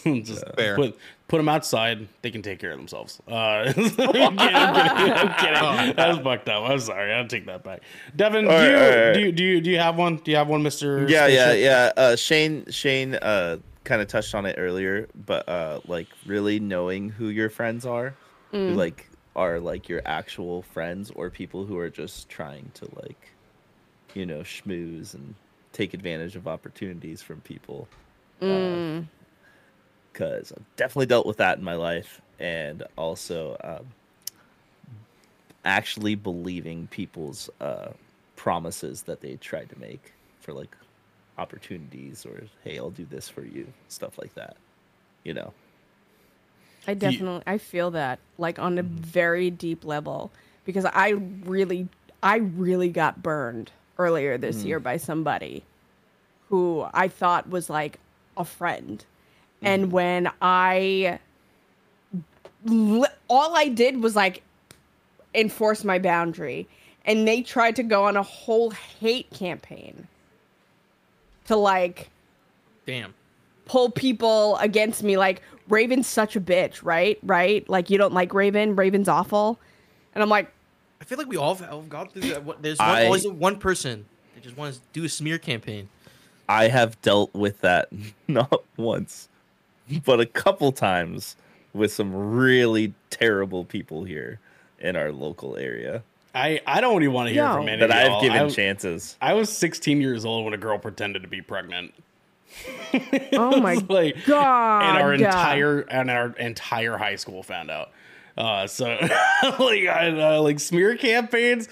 just Fair. put put them outside. They can take care of themselves. Uh, I'm kidding. I'm kidding. I'm kidding. That was fucked up. I'm sorry. I'll take that back. Devin, do, All right, you, all right. do you do you do you have one? Do you have one, Mister? Yeah, yeah, yeah. Uh, Shane, Shane, uh, kind of touched on it earlier, but uh, like really knowing who your friends are, who like are like your actual friends or people who are just trying to like, you know, schmooze and take advantage of opportunities from people. Because I've definitely dealt with that in my life, and also um, actually believing people's uh, promises that they tried to make for like opportunities or hey i'll do this for you stuff like that you know? I definitely I feel that like on a very deep level because I really I really got burned earlier this mm-hmm. year by somebody who I thought was like a friend. And mm-hmm. when I all I did was like enforce my boundary and they tried to go on a whole hate campaign to like Damn. pull people against me like Raven's such a bitch, right? Right? Like you don't like Raven, Raven's awful. And I'm like, feel like we all have gone through that. What- There's I- always one person that just wants to do a smear campaign. I have dealt with that not once, but a couple times with some really terrible people here in our local area I I don't even want to hear Yo. from any that of I've y'all. given I, chances. I was 16 years old when a girl pretended to be pregnant. Oh my like, god! and our entire and our entire high school found out. Uh, so like I, uh, like smear campaigns.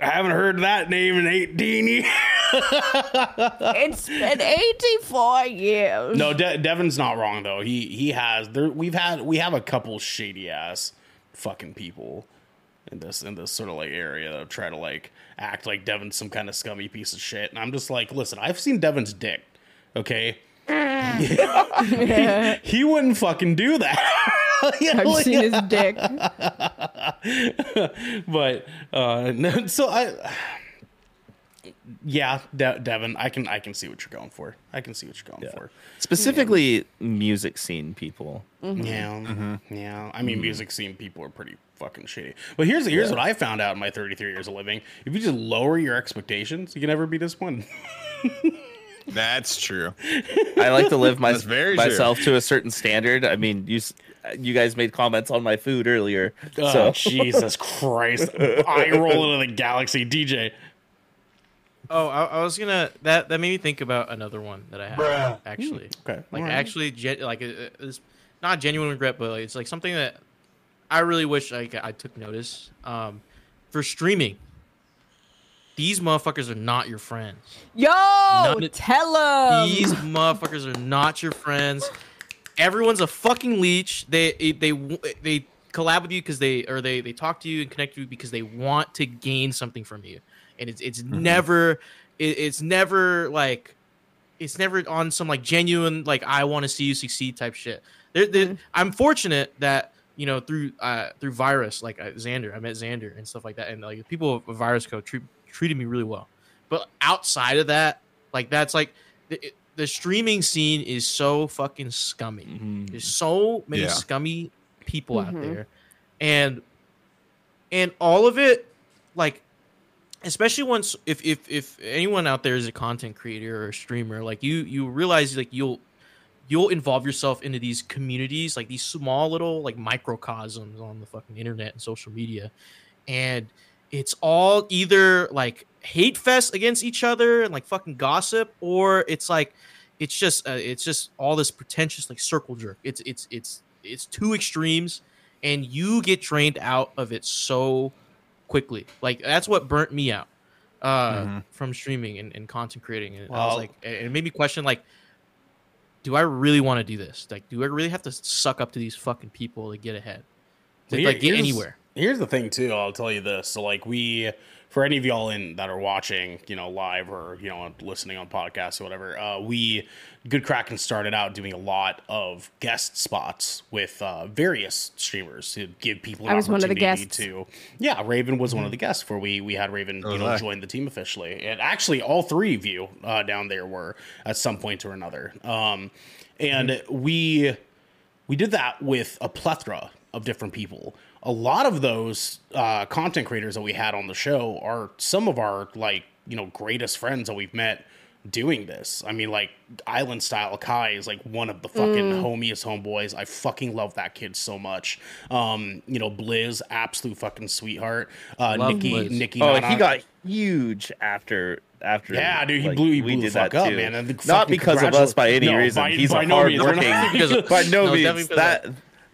I haven't heard that name in 18 years. It's been 84 years. No, De- Devin's not wrong though. He he has there. We've had we have a couple shady ass fucking people in this in this sort of like area that try to like act like Devin's some kind of scummy piece of shit. And I'm just like, listen, I've seen Devin's dick. Okay. he, he wouldn't fucking do that. I've seen his dick. but uh no, so I yeah, De- Devin, I can I can see what you're going for. I can see what you're going for. Specifically, music scene people. Mm-hmm. Yeah, mm-hmm. yeah. I mean, mm-hmm. music scene people are pretty fucking shitty. But here's here's what I found out in my 33 years of living: if you just lower your expectations, you can never be disappointed. That's true. I like to live my, That's very true. myself to a certain standard. I mean, you s- you guys made comments on my food earlier, Oh, so Jesus Christ! I roll into the galaxy, DJ. Oh, I, I was gonna that that made me think about another one that I have actually. Okay, Like alright. actually, gen- like it- it's not genuine regret, but it's like something that I really wish like I took notice. Um, for streaming, these motherfuckers are not your friends. Yo, None- tell him. These motherfuckers are not your friends. Everyone's a fucking leech. They they they collab with you because they or they they talk to you and connect with you because they want to gain something from you, and it's it's never it, it's never like it's never on some like genuine like I want to see you succeed type shit. There, there, I'm fortunate that you know through uh through virus like uh, Xander, I met Xander and stuff like that, and like people of Virus Code treat, treated me really well. But outside of that, like that's like it- the streaming scene is so fucking scummy. Mhm. There's so many Yeah. scummy people out there, and and all of it, like especially once if if if anyone out there is a content creator or a streamer, like you you realize like you'll you'll involve yourself into these communities, like these small little like microcosms on the fucking internet and social media, and it's all either like hate fest against each other and like fucking gossip, or it's like it's just uh, it's just all this pretentious like circle jerk. It's it's it's it's two extremes, and you get drained out of it so quickly. Like that's what burnt me out uh, Mhm. from streaming and, and content creating. And I was like, it it made me question like, do I really want to do this? Like, do I really have to suck up to these fucking people to get ahead? To Well, like get anywhere? Here's the thing, too. I'll tell you this. So, like, we, for any of y'all in that are watching, you know, live or you know, listening on podcasts or whatever, uh, we, Good Kraken, started out doing a lot of guest spots with uh, various streamers to give people an I was one of the guests. to. Yeah, Raven was one of the guests for we we had Raven, you know, I. join the team officially, and actually all three of you uh, down there were at some point or another. Um, and we we did that with a plethora of different people. A lot of those uh, content creators that we had on the show are some of our like you know greatest friends that we've met doing this. I mean, like Island Style Kai is like one of the fucking homiest homeboys. I fucking love that kid so much. Um, you know, Blizz, absolute fucking sweetheart. Uh, Love Nikki, Blizz. Nikki, Oh, Nana- he got huge after after. Yeah, dude, he like, blew- he blew the fuck up, too. man, Not because of us by any No, reason. by- He's by a no hard means. Working. Because of- by no No, means definitely that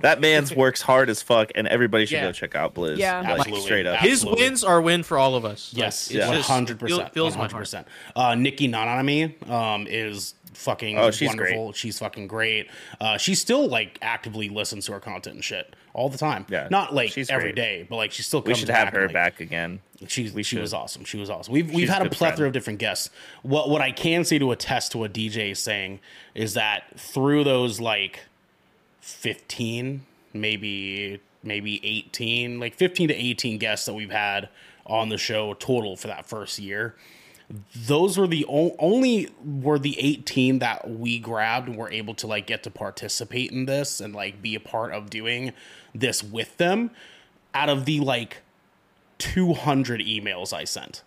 that man's works hard as fuck, and everybody should Yeah. go check out Blizz. Yeah. like, Absolutely. straight up. His Absolutely. wins are a win for all of us. Yes, yeah. one hundred percent. Feels One my hundred heart. percent. Uh, Nikki Nananami um, is fucking Oh, she's wonderful. She's fucking great. Uh, she still like actively listens to our content and shit all the time. Yeah, not like she's every great. day, but like she still. We Comes should have her and, like, back again. She's We she was awesome. She was awesome. We've we've She's had a a plethora friend. of different guests. What what I can say to attest to what DJ is saying is that through those like fifteen, maybe maybe eighteen, like fifteen to eighteen guests that we've had on the show total for that first year. Those were the o- only were the 18 that we grabbed and were able to like get to participate in this and like be a part of doing this with them out of the like 200 emails I sent.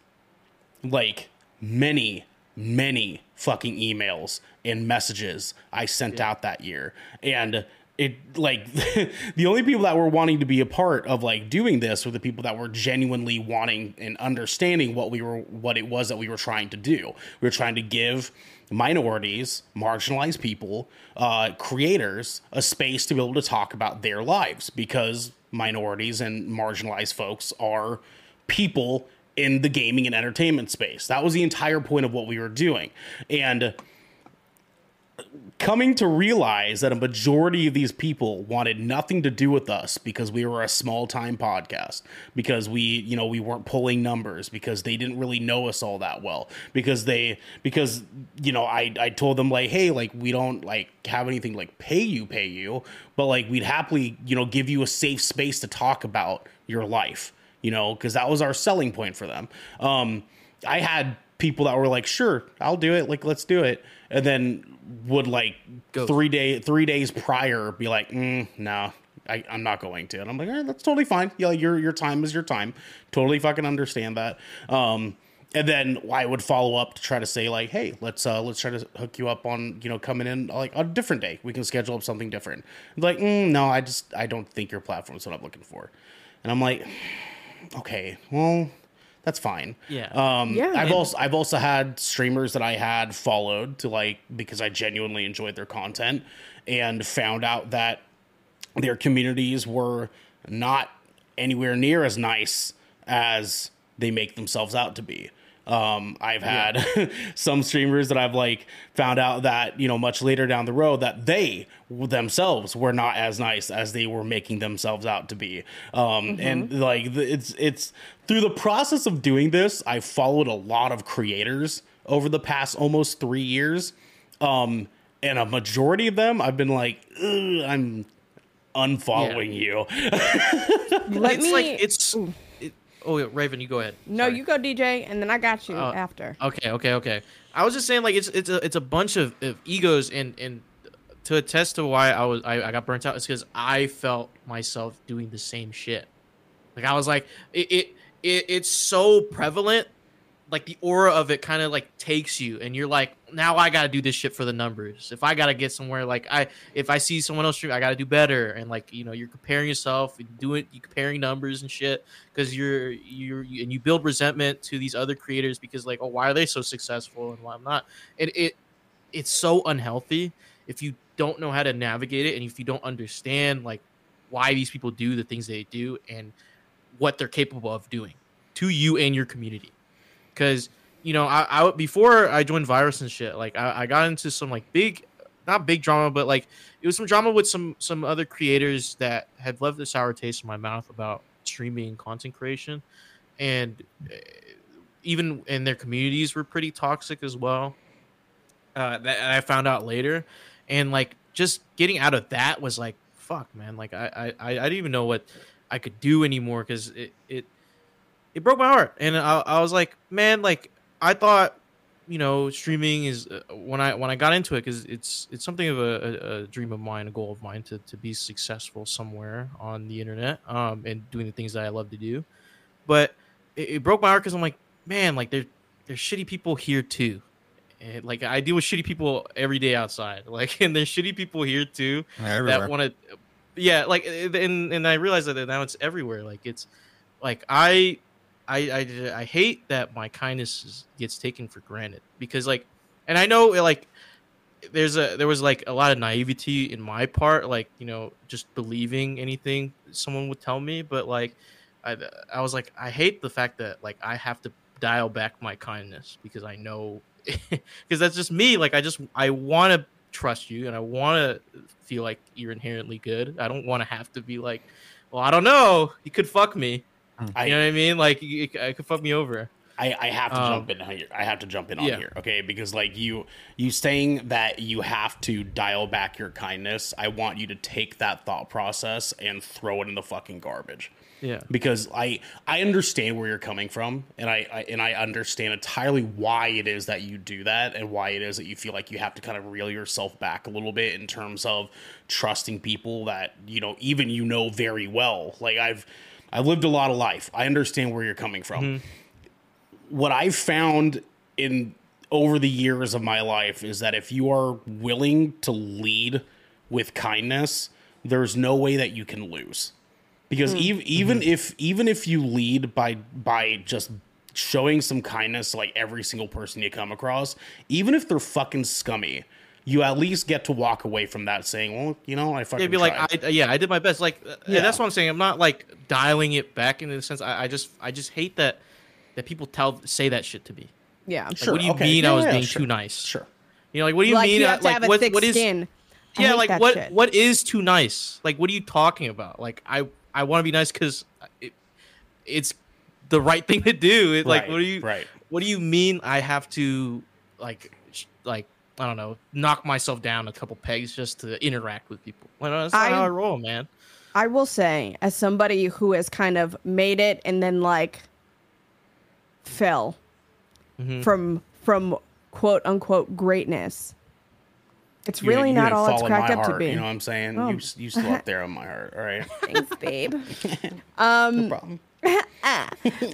Like many, many fucking emails and messages I sent out that year. And it like the only people that were wanting to be a part of like doing this were the people that were genuinely wanting and understanding what we were what it was that we were trying to do. We were trying to give minorities, marginalized people, uh, creators a space to be able to talk about their lives because minorities and marginalized folks are people in the gaming and entertainment space. That was the entire point of what we were doing. And coming to realize that a majority of these people wanted nothing to do with us because we were a small time podcast because we you know we weren't pulling numbers because they didn't really know us all that well because they because you know I I told them like hey like we don't like have anything like pay you pay you but like we'd happily you know give you a safe space to talk about your life you know because that was our selling point for them. Um I had people that were like sure I'll do it like let's do it and then would like Go. three day three days prior be like, mm, no, I, I'm not going to. And I'm like, eh, that's totally fine. Yeah, your your time is your time. Totally fucking understand that. Um, and then I would follow up to try to say like, hey, let's uh let's try to hook you up on you know coming in like on a different day. We can schedule up something different. Like, mm, no, I just I don't think your platform is what I'm looking for. And I'm like, okay, well, that's fine. Yeah. Um, Yeah. I've also I've also had streamers that I had followed to like because I genuinely enjoyed their content and found out that their communities were not anywhere near as nice as they make themselves out to be. Um, I've had some streamers that I've like found out that you know much later down the road that they themselves were not as nice as they were making themselves out to be. Um, and like it's it's through the process of doing this, I followed a lot of creators over the past almost three years. Um, and a majority of them, I've been like, I'm unfollowing you. Let it's me. like it's. It, oh, yeah, Raven, you go ahead. no, Sorry. you go, DJ, and then I got you Uh, after. Okay, okay, okay. I was just saying, like it's it's a it's a bunch of, of egos, and and to attest to why I was I, I got burnt out is because I felt myself doing the same shit. Like I was like it it, it it's so prevalent. Like the aura of it kind of like takes you, and you're like, now I gotta do this shit for the numbers. If I gotta get somewhere, like I, if I see someone else I gotta do better. And like you know, you're comparing yourself, you do it, you comparing numbers and shit because you're you're you, and you build resentment to these other creators because like, oh, why are they so successful and why I'm not? it, it it's so unhealthy if you don't know how to navigate it and if you don't understand like why these people do the things they do and what they're capable of doing to you and your community because you know I, I before i joined virus and shit like I, I got into some like big not big drama but like it was some drama with some some other creators that had left a sour taste in my mouth about streaming and content creation and uh, even in their communities were pretty toxic as well uh, that I found out later, and like just getting out of that was like fuck, man. Like I I, I didn't even know what I could do anymore because it it it broke my heart, and I, I was like, man, like I thought, you know, streaming is uh, when I when I got into it because it's it's something of a, a, a dream of mine, a goal of mine to to be successful somewhere on the internet, um, and doing the things that I love to do, but it, it broke my heart because I'm like, man, like there there's shitty people here too. And, like I deal with shitty people every day outside. Like, and there's shitty people here too Everywhere. that want to. Yeah, like, and and I realize that now it's everywhere. Like, it's like I, I, I, I hate that my kindness is, gets taken for granted because, like, and I know like there's a there was like a lot of naivety in my part, like you know, just believing anything someone would tell me, but like. I, I was like, I hate the fact that like I have to dial back my kindness because I know because that's just me. Like I just I want to trust you and I want to feel like you're inherently good. I don't want to have to be like, well, I don't know. You could fuck me. I, You know what I mean? Like it, you could fuck me over. I, I have to Um, jump in here. I have to jump in on yeah. here, okay? Because like you, you saying that you have to dial back your kindness. I want you to take that thought process and throw it in the fucking garbage. Yeah. because I I understand where you're coming from, and I, I and I understand entirely why it is that you do that, and why it is that you feel like you have to kind of reel yourself back a little bit in terms of trusting people that you know even you know very well. Like I've I've lived a lot of life. I understand where you're coming from. Mm-hmm. What I've found in over the years of my life is that if you are willing to lead with kindness, there's no way that you can lose. Because ev- even if even if you lead by by just showing some kindness to like every single person you come across, even if they're fucking scummy, you at least get to walk away from that saying, "Well, you know, I fucking It'd be like. I, yeah, I did my best. Like, uh, Yeah. that's what I'm saying. I'm not like dialing it back in the sense. I, I just, I just hate that that people tell say that shit to me. Yeah. Like, Sure, what do you okay. mean I was yeah, being sure. too nice? sure. You know, like what do you like mean? you have to like have a what, thick what is? skin. Yeah, like what shit. what is too nice? Like what are you talking about? Like I I want to be nice because it, it's the right thing to do. It, like what do you right. What do you mean? I have to like sh- like I don't know knock myself down a couple pegs just to interact with people. Well, that's not I- how I roll, man. I will say, as somebody who has kind of made it and then like fell Mm-hmm. from from quote unquote greatness, it's You- really you not didn't all it's fall in my cracked up to be. You know what I'm saying? Oh. You you still up there on my heart. All right. Thanks, babe. no problem.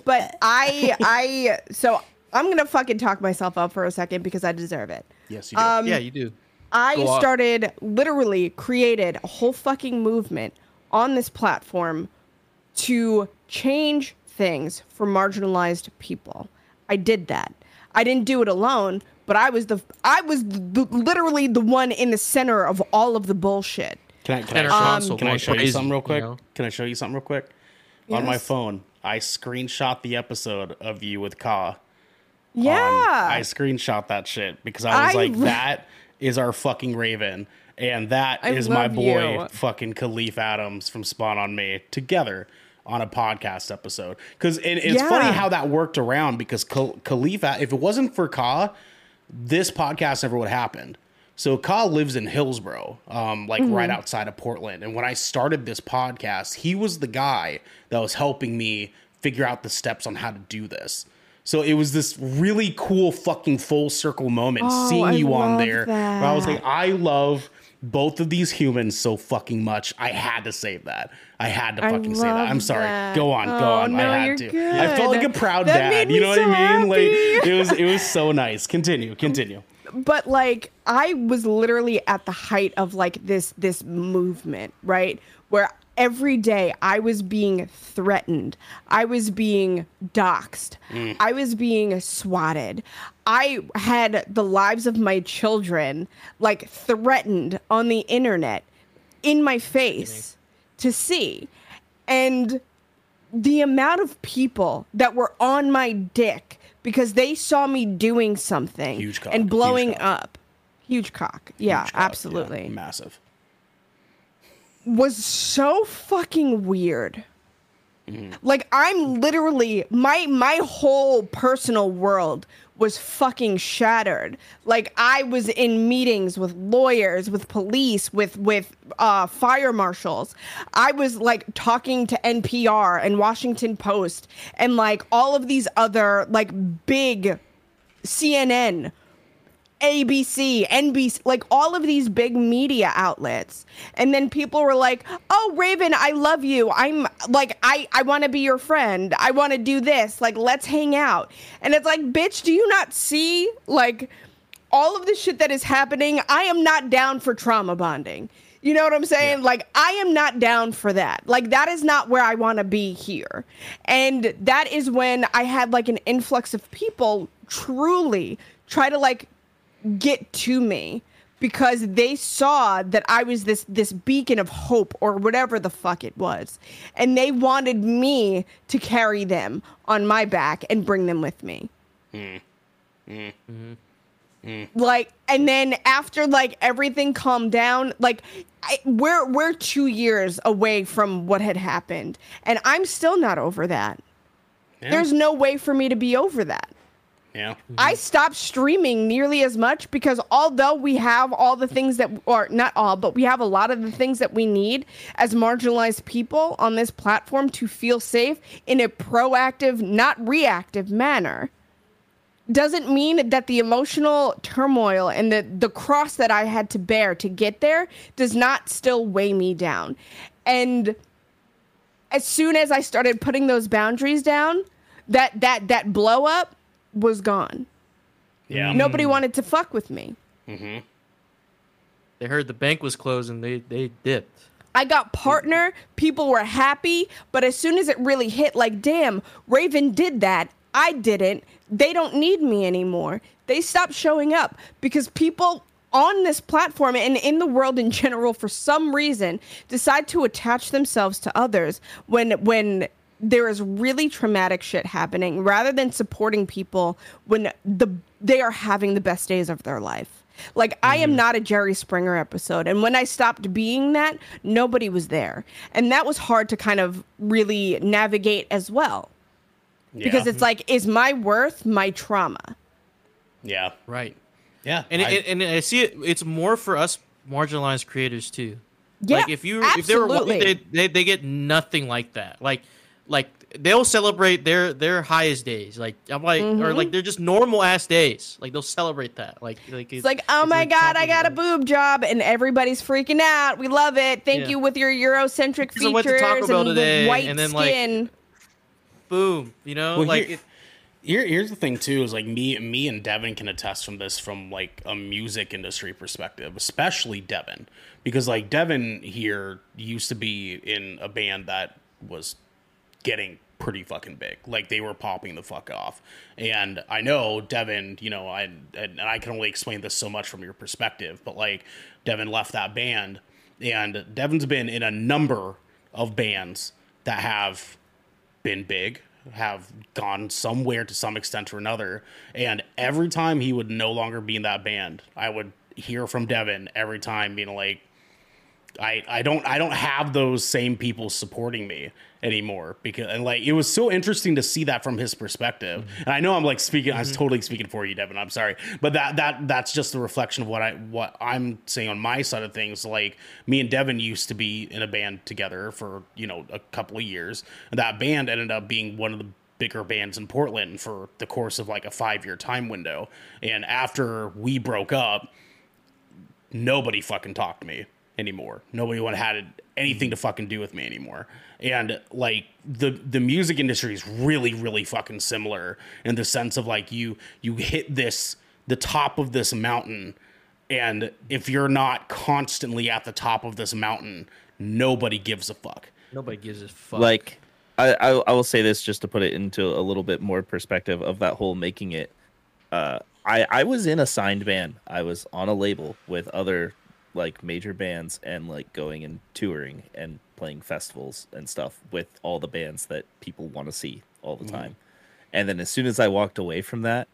but I I so I'm gonna fucking talk myself up for a second because I deserve it. Yes, you do. Um, yeah, you do. I Go off. started literally created a whole fucking movement on this platform to change things for marginalized people. I did that. I didn't do it alone, but I was the I was the, literally the one in the center of all of the bullshit. Can I, can Center I, console can I show you something real you quick? know? Can I show you something real quick? On my phone, I screenshot the episode of you with Ka. Yeah. on- I screenshot that shit because I was I like, re- that is our fucking Raven. And that I is my boy, you. fucking Kahlief Adams from Spawn on Me, together on a podcast episode. Because it, it's funny how that worked around because Khal- Kahlief, if it wasn't for Ka, this podcast never would have happened. So Ka lives in Hillsboro, um, like Mm-hmm. right outside of Portland. And when I started this podcast, he was the guy that was helping me figure out the steps on how to do this. So it was this really cool fucking full circle moment Oh, seeing I you on there. Where I was like. I love both of these humans so fucking much. I had to say that. I had to fucking say that. I'm sorry. that. Go on, go Oh, on. no, I had to. good. I felt like a proud That dad. You know so what I mean? Like it was it was so nice. Continue, continue. but like I was literally at the height of like this this movement, right? Where every day I was being threatened. I was being doxxed. Mm. I was being swatted. I had the lives of my children like threatened on the internet in my face to see. And the amount of people that were on my dick because they saw me doing something Huge and huge blowing cock. up. Huge cock. Yeah, Huge cock, absolutely. yeah, massive. Was so fucking weird. Mm-hmm. Like I'm literally my my whole personal world was fucking shattered. Like I was in meetings with lawyers, with police, with with uh, fire marshals. I was like talking to NPR and Washington Post and like all of these other like big CNN, ABC, NBC, like all of these big media outlets. And then people were like, "Oh, Raven, I love you. I'm like I I want to be your friend. I want to do this. Like let's hang out." And it's like, "Bitch, do you not see like all of the shit that is happening? I am not down for trauma bonding." You know what I'm saying? Like, I am not down for that. Like, that is not where I want to be here. And that is when I had like an influx of people truly try to like get to me because they saw that I was this this beacon of hope or whatever the fuck it was. And they wanted me to carry them on my back and bring them with me. Mm-hmm. Like and then after like everything calmed down, like I, we're we're 2 years away from what had happened and I'm still not over that. Yeah. There's no way for me to be over that. Yeah. I stopped streaming nearly as much because although we have all the things that, or not all, but we have a lot of the things that we need as marginalized people on this platform to feel safe in a proactive, not reactive manner, doesn't mean that the emotional turmoil and the, the cross that I had to bear to get there does not still weigh me down. And as soon as I started putting those boundaries down, that that that blow up was gone. Yeah. Nobody wanted to fuck with me. Mm-hmm. They heard the bank was closed and they they dipped. I got partner, people were happy, but as soon as it really hit, like, damn, Raven did that. I didn't. They don't need me anymore. They stopped showing up because people on this platform and in the world in general, for some reason, decide to attach themselves to others when when there is really traumatic shit happening rather than supporting people when the they are having the best days of their life. Like I am mm-hmm. not a Jerry Springer episode and when I stopped being that, nobody was there. And that was hard to kind of really navigate as well. Yeah. Because it's like is my worth my trauma? yeah. Right. Yeah. And I- it, and I see it. It's more for us marginalized creators too. Yeah. like if you if they were they, they they get nothing like that. Like like they'll celebrate their their highest days. Like I'm like Mm-hmm. or like they're just normal ass days. Like they'll celebrate that. Like like It's like, oh my god, I got a boob job, and everybody's freaking out. We love it. Thank Yeah. you with your Eurocentric Because I went to features Taco Bell and today, the white and then, like, skin. boom. You know, Well, like here- it, Here, here's the thing too: is like me, me and Devin can attest from this from like a music industry perspective, especially Devin, because like Devin here used to be in a band that was getting pretty fucking big. Like they were popping the fuck off. And I know Devin, you know, I and I can only explain this so much from your perspective, but like Devin left that band and Devin's been in a number of bands that have been big, have gone somewhere to some extent or another. And every time he would no longer be in that band, I would hear from Devin every time being like, I, I don't I don't have those same people supporting me anymore because and like it was so interesting to see that from his perspective. Mm-hmm. And I know I'm like speaking I was mm-hmm. totally speaking for you Devin. I'm sorry. But that that that's just a reflection of what I what I'm saying on my side of things. Like me and Devin used to be in a band together for you know a couple of years. And that band ended up being one of the bigger bands in Portland for the course of like a five year time window. And after we broke up nobody fucking talked to me anymore. Nobody would had anything to fucking do with me anymore. And like the the music industry is really really fucking similar in the sense of like you you hit this the top of this mountain and if you're not constantly at the top of this mountain, nobody gives a fuck. nobody gives a fuck. like I, I I will say this just to put it into a little bit more perspective of that whole making it. Uh, I I was in a signed band. I was on a label with other like major bands and like going and touring and playing festivals and stuff with all the bands that people want to see all the mm-hmm. time. And then as soon as I walked away from that,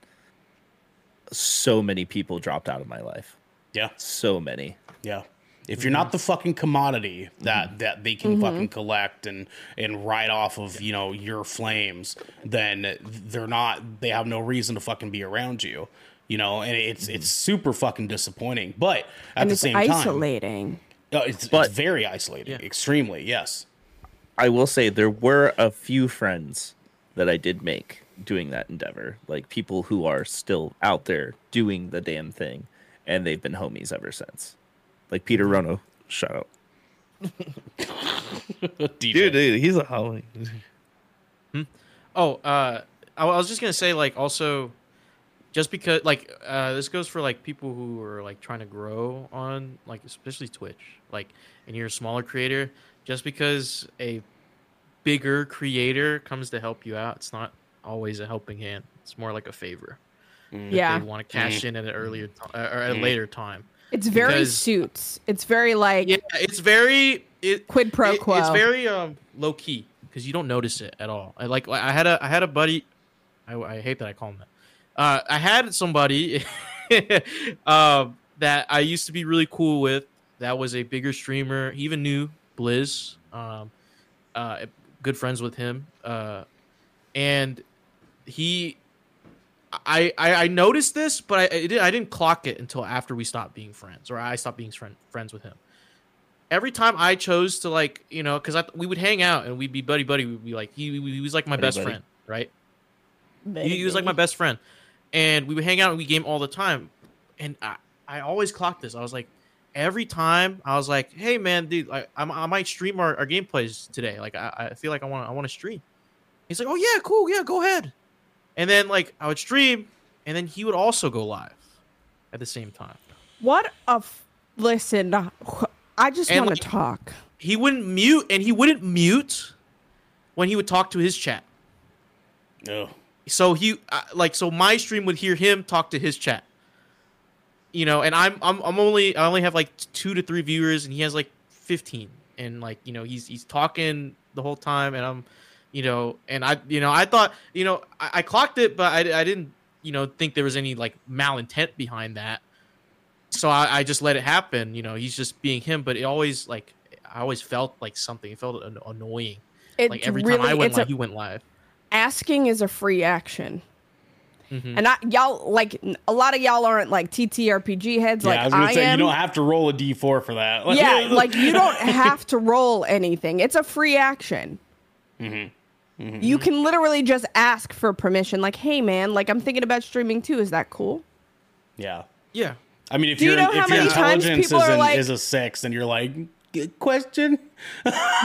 so many people dropped out of my life. Yeah. So many. Yeah. If you're mm-hmm. not the fucking commodity that mm-hmm. that they can fucking collect and and ride off of, you know, your flames, then they're not they have no reason to fucking be around you. You know, and it's it's super fucking disappointing. But at and the it's same time, isolating. uh, it's, But- it's very isolating, Yeah. extremely. Yes. I will say there were a few friends that I did make doing that endeavor, like people who are still out there doing the damn thing, and they've been homies ever since. Like Peter Rono, shout out, dude, dude, he's a homie. Oh, uh, I I was just gonna say, like, also, just because, like, uh, this goes for like people who are like trying to grow on, like, especially Twitch, like, and you're a smaller creator. Just because a bigger creator comes to help you out, it's not always a helping hand. It's more like a favor. Yeah. They want to cash in at an earlier ti- uh, or at a later time. It's very because- suits. It's very like Yeah, it's very it Quid pro it- quo. It's very um low key because you don't notice it at all. I like I had a I had a buddy. I, I hate that I call him that. Uh, I had somebody uh, that I used to be really cool with. That was a bigger streamer. He even knew Blizz. Um, uh, good friends with him. Uh, and he I, I I noticed this, but I I, did, I didn't clock it until after we stopped being friends, or I stopped being friend, friends with him. Every time I chose to like, you know, because we would hang out and we'd be buddy buddy. We'd be like, he, he was like my Buddy best buddy. friend, right? He, he was like my best friend, and we would hang out and we game all the time. And I I always clocked this. I was like, every time I was like, "Hey man, dude, I, I, I might stream our, our gameplays today. Like I, I feel like I want I want to stream." He's like, "Oh yeah, cool, yeah, go ahead." And then like I would stream, and then he would also go live at the same time. What a f- listen. Uh, I just want to like, talk. He wouldn't mute, and he wouldn't mute when he would talk to his chat. Ugh. So he uh, like so my stream would hear him talk to his chat. You know and i'm i'm, I'm only i only have like two to three viewers and he has like 15 and like you know he's he's talking the whole time and i'm you know and i you know i thought you know i, I clocked it but I, I didn't you know think there was any like malintent behind that. So I, I just let it happen you know he's just being him but it always like i always felt like something. It felt an- annoying. It like every really, time i went live a, he went live asking is a free action. Mhm. And I, y'all like a lot of y'all aren't like TTRPG heads Yeah, like I was gonna I say am. you don't have to roll a d4 for that. yeah, like you don't have to roll anything. It's a free action. Mm-hmm. You can literally just ask for permission. Like, hey man, like I'm thinking about streaming too. Is that cool? yeah. yeah I mean, if Do you your know how if your many times intelligence people is, are an- like- is a six, and you're like, "Good question.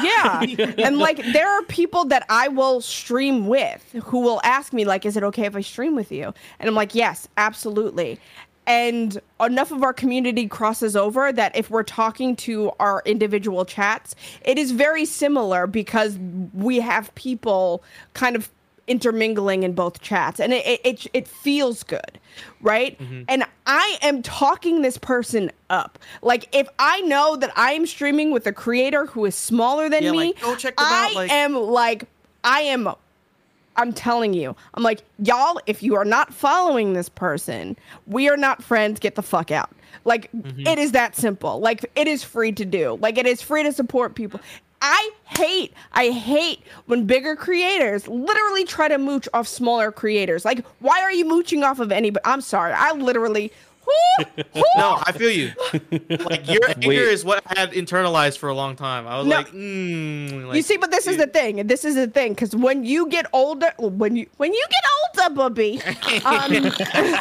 Yeah. and like there are people that I will stream with who will ask me like is it okay if I stream with you? And I'm like, "Yes, absolutely." And enough of our community crosses over that if we're talking to our individual chats, it is very similar because we have people kind of intermingling in both chats. And it it, it, it feels good right? Mm-hmm. and i am talking this person up. Like if i know that i am streaming with a creator who is smaller than Yeah, me like, go check them i out, like- am like i am i'm telling you i'm like y'all if you are not following this person we are not friends get the fuck out. Like Mm-hmm. it is that simple. Like it is free to do. Like it is free to support people I hate, I hate when bigger creators literally try to mooch off smaller creators. Like, why are you mooching off of anybody? I'm sorry. I literally, whoo, whoo. No, I feel you. Like your anger Wait. is what I had internalized for a long time. I was No. like, mm, like, you see, but this is the thing. This is the thing, because when you get older, when you when you get older, Bubby, um,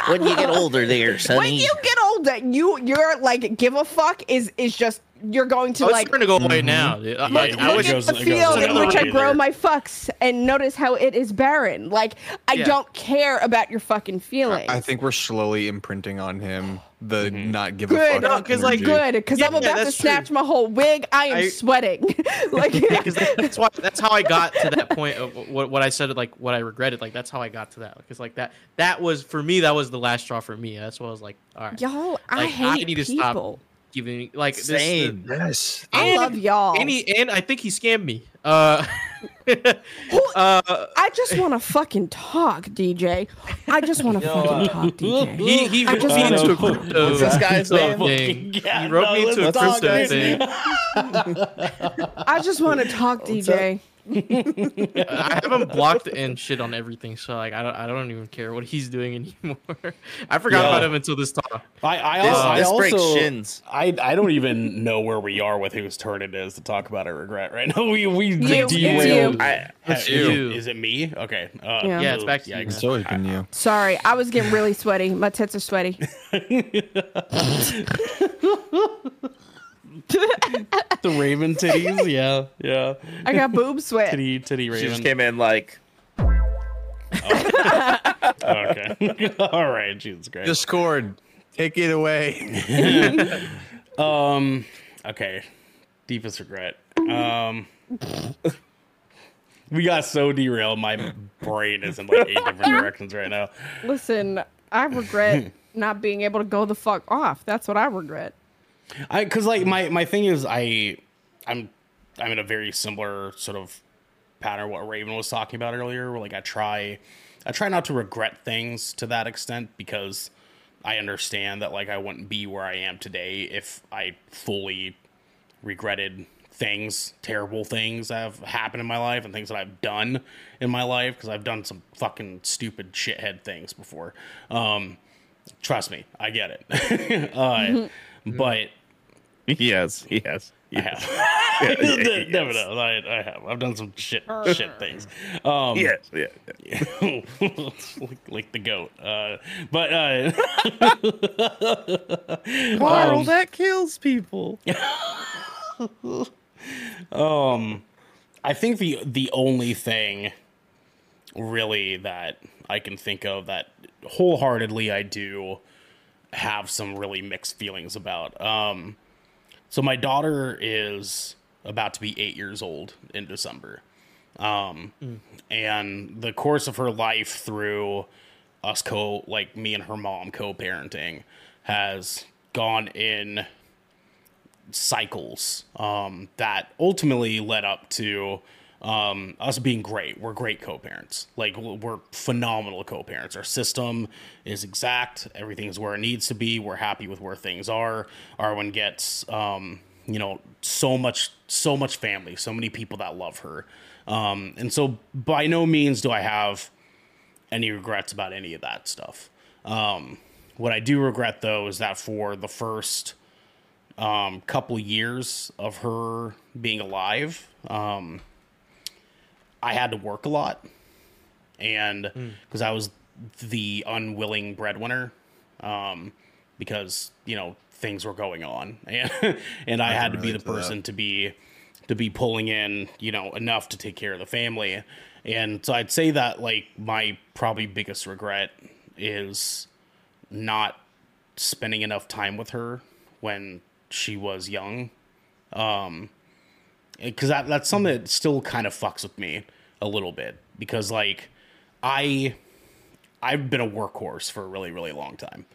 when you get older, there, sonny. when you get older, you you're like give a fuck is is just you're going to Oh, it's like starting to go away mm-hmm. now. dude. I, Yeah, I- I look at goes- the field in which I grow there. my fucks and notice how it is barren. Like I Yeah. don't care about your fucking feelings. I think we're slowly imprinting on him the mm-hmm. not give good, a fuck. No, 'cause, like, good, because Yeah, I'm about to that's true. snatch my whole wig. I am I- sweating. like because that's why that's how I got to that point of what what I said like what I regretted like that's how I got to that because like that that was for me that was the last straw for me that's what I was like all right y'all, I like hate need to people. stop giving like this- Same. Yes. I love y'all. and he, and I think he scammed me uh uh I just want to fucking talk, DJ. I just want to fucking talk, DJ. he he I just me wanna- into a crypto What's this guy's thing. Yeah, he roped no, me into a let's talk, crypto thing I just want to talk, DJ. I have him blocked and shit on everything, so like I don't, I don't even care what he's doing anymore. I forgot Yeah. about him until this talk. I, I, This, al- I this also, breaks shins. I, I don't even know where we are with whose turn it is to talk about a regret right now. We we You, it's derailed. you. I, It's Is you. Is it me? Okay. Uh, Yeah. Yeah, it's back to you. yikes. It's always been you. Sorry, I was getting really sweaty. My tits are sweaty. The Raven titties. Yeah, yeah. I got boob sweat. Titty titty raven. she just came in like, Okay. All right. Jesus Christ. Discord, take it away. Um. Okay. Deepest regret. Um. we got so derailed. My brain is in like eight different directions right now. Listen, I regret not being able to go the fuck off. That's what I regret. I because like my my thing is I I'm I'm in a very similar sort of pattern what Raven was talking about earlier. Where like I try I try not to regret things to that extent because I understand that like I wouldn't be where I am today if I fully regretted things, terrible things that have happened in my life and things that I've done in my life because I've done some fucking stupid shithead things before. Um, trust me, I get it. uh, But he has, he has. I have. Never know. I, I have. I've done some shit shit things. Um, yeah, yeah. yeah. like, like, the goat. Uh, but uh, Carl, um, that kills people. um, I think the the only thing really that I can think of that wholeheartedly I do have some really mixed feelings about. Um, so my daughter is about to be eight years old in December. Um, mm. and the course of her life through us co like me and her mom co-parenting has gone in cycles um, that ultimately led up to um, us being great. We're great co-parents. Like we're phenomenal co-parents. Our system is exact. Everything is where it needs to be. We're happy with where things are. Arwen gets, um, you know, so much, so much family, so many people that love her. Um, and so by no means do I have any regrets about any of that stuff. Um, what I do regret though is that for the first um, couple years of her being alive, um, I had to work a lot, and because mm. I was the unwilling breadwinner, um, because you know things were going on, and and I, I had to be the person that. to be to be pulling in you know enough to take care of the family, and so I'd say that like my probably biggest regret is not spending enough time with her when she was young. Um, because that, that's something that still kind of fucks with me a little bit because like I I've been a workhorse for a really really long time.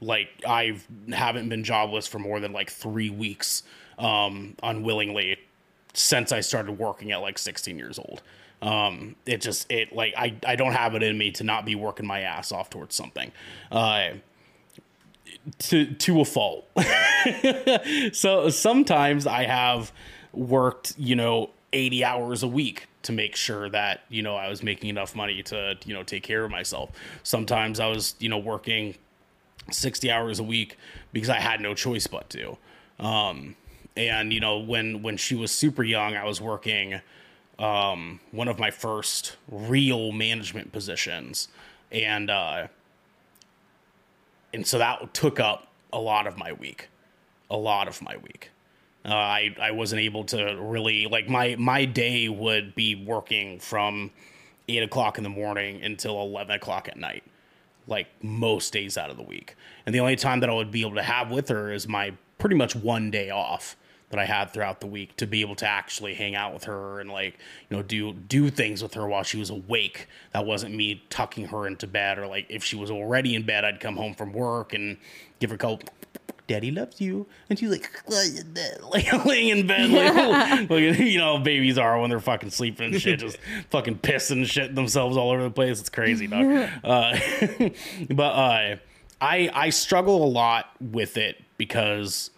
Like I haven't been jobless for more than like 3 weeks um unwillingly since I started working at like 16 years old. Um it just it like I I don't have it in me to not be working my ass off towards something. Uh to to a fault. so sometimes I have worked, you know, 80 hours a week to make sure that, you know, I was making enough money to, you know, take care of myself. Sometimes I was, you know, working 60 hours a week because I had no choice but to. Um, and you know, when when she was super young, I was working um, one of my first real management positions, and uh, and so that took up a lot of my week, a lot of my week. Uh, I I wasn't able to really like my my day would be working from eight o'clock in the morning until eleven o'clock at night, like most days out of the week. And the only time that I would be able to have with her is my pretty much one day off that I had throughout the week to be able to actually hang out with her and like you know do do things with her while she was awake. That wasn't me tucking her into bed or like if she was already in bed, I'd come home from work and give her a couple daddy loves you. And she's like, like laying in bed, like, like, you know, babies are when they're fucking sleeping and shit, just fucking pissing shit themselves all over the place. It's crazy, dog. Uh, but uh, I I struggle a lot with it because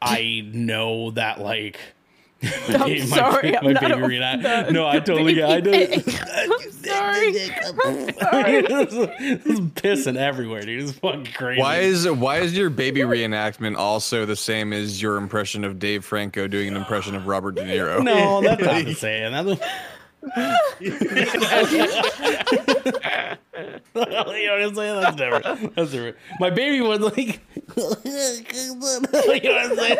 I know that like I'm my, sorry. My, I'm not baby reenact. No, I totally get. I know. I'm sorry. I'm sorry. it's pissing everywhere, dude. It's fucking crazy. Why is why is your baby reenactment also the same as your impression of Dave Franco doing an impression of Robert De Niro? No, that's not the same. That's you know what I'm saying? That's different. That's different. My baby was like, you know what I'm saying?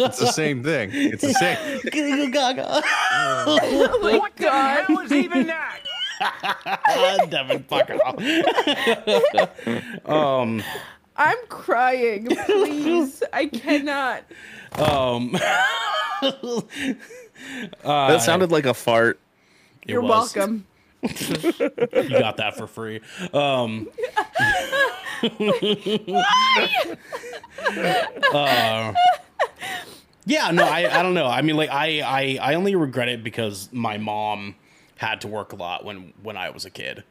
it's the same thing. It's the same. Gaga. oh my what god! What was even that? Devin, fuck off. um, I'm crying. Please, I cannot. Um. Uh, that sounded like a fart. You're welcome. You got that for free. Um, uh, yeah, no, I, I don't know. I mean, like, I, I, I only regret it because my mom had to work a lot when, when I was a kid.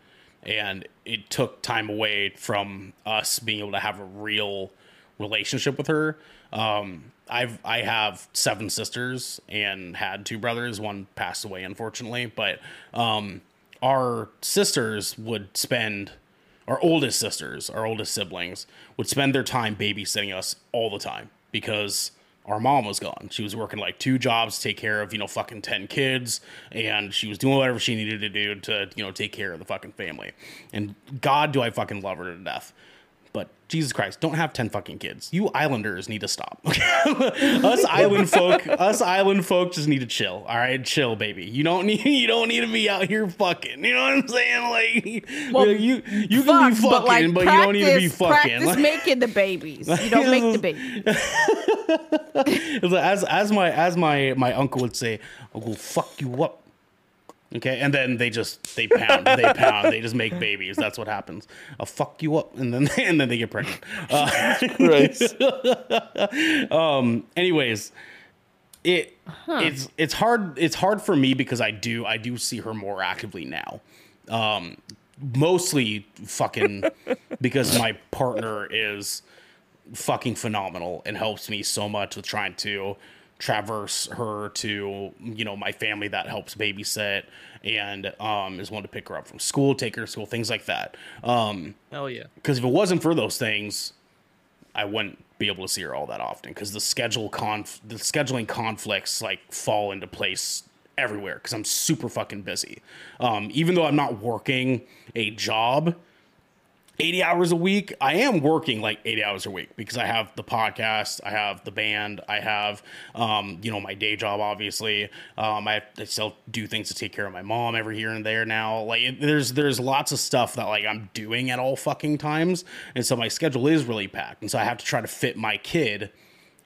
And it took time away from us being able to have a real relationship with her. Um, I've I have seven sisters and had two brothers. One passed away, unfortunately. But um, our sisters would spend, our oldest sisters, our oldest siblings, would spend their time babysitting us all the time because our mom was gone. She was working like two jobs to take care of, you know, fucking 10 kids. And she was doing whatever she needed to do to, you know, take care of the fucking family. And God, do I fucking love her to death. But Jesus Christ, don't have 10 fucking kids. You islanders need to stop. us island folk, us island folk just need to chill. All right, chill, baby. You don't need you don't need to be out here fucking. You know what I'm saying? Like well, you you fuck, can be fucking, but, like, but practice, you don't need to be fucking. Practice Like- making the babies. You don't make the babies. As as my as my my uncle would say, "I'll go fuck you up." Okay, and then they just they pound, they pound, they just make babies. That's what happens. I'll fuck you up, and then and then they get pregnant. Uh, um. Anyways, it it's it's hard it's hard for me because I do I do see her more actively now. Um, mostly fucking because my partner is fucking phenomenal and helps me so much with trying to traverse her to you know my family that helps babysit and um is one to pick her up from school take her to school things like that um Hell yeah. because if it wasn't for those things i wouldn't be able to see her all that often because the schedule conf the scheduling conflicts like fall into place everywhere because i'm super fucking busy um even though i'm not working a job 80 hours a week. I am working like 80 hours a week because I have the podcast, I have the band, I have, um, you know, my day job, obviously. Um, I, I still do things to take care of my mom every here and there now. Like it, there's, there's lots of stuff that like I'm doing at all fucking times. And so my schedule is really packed. And so I have to try to fit my kid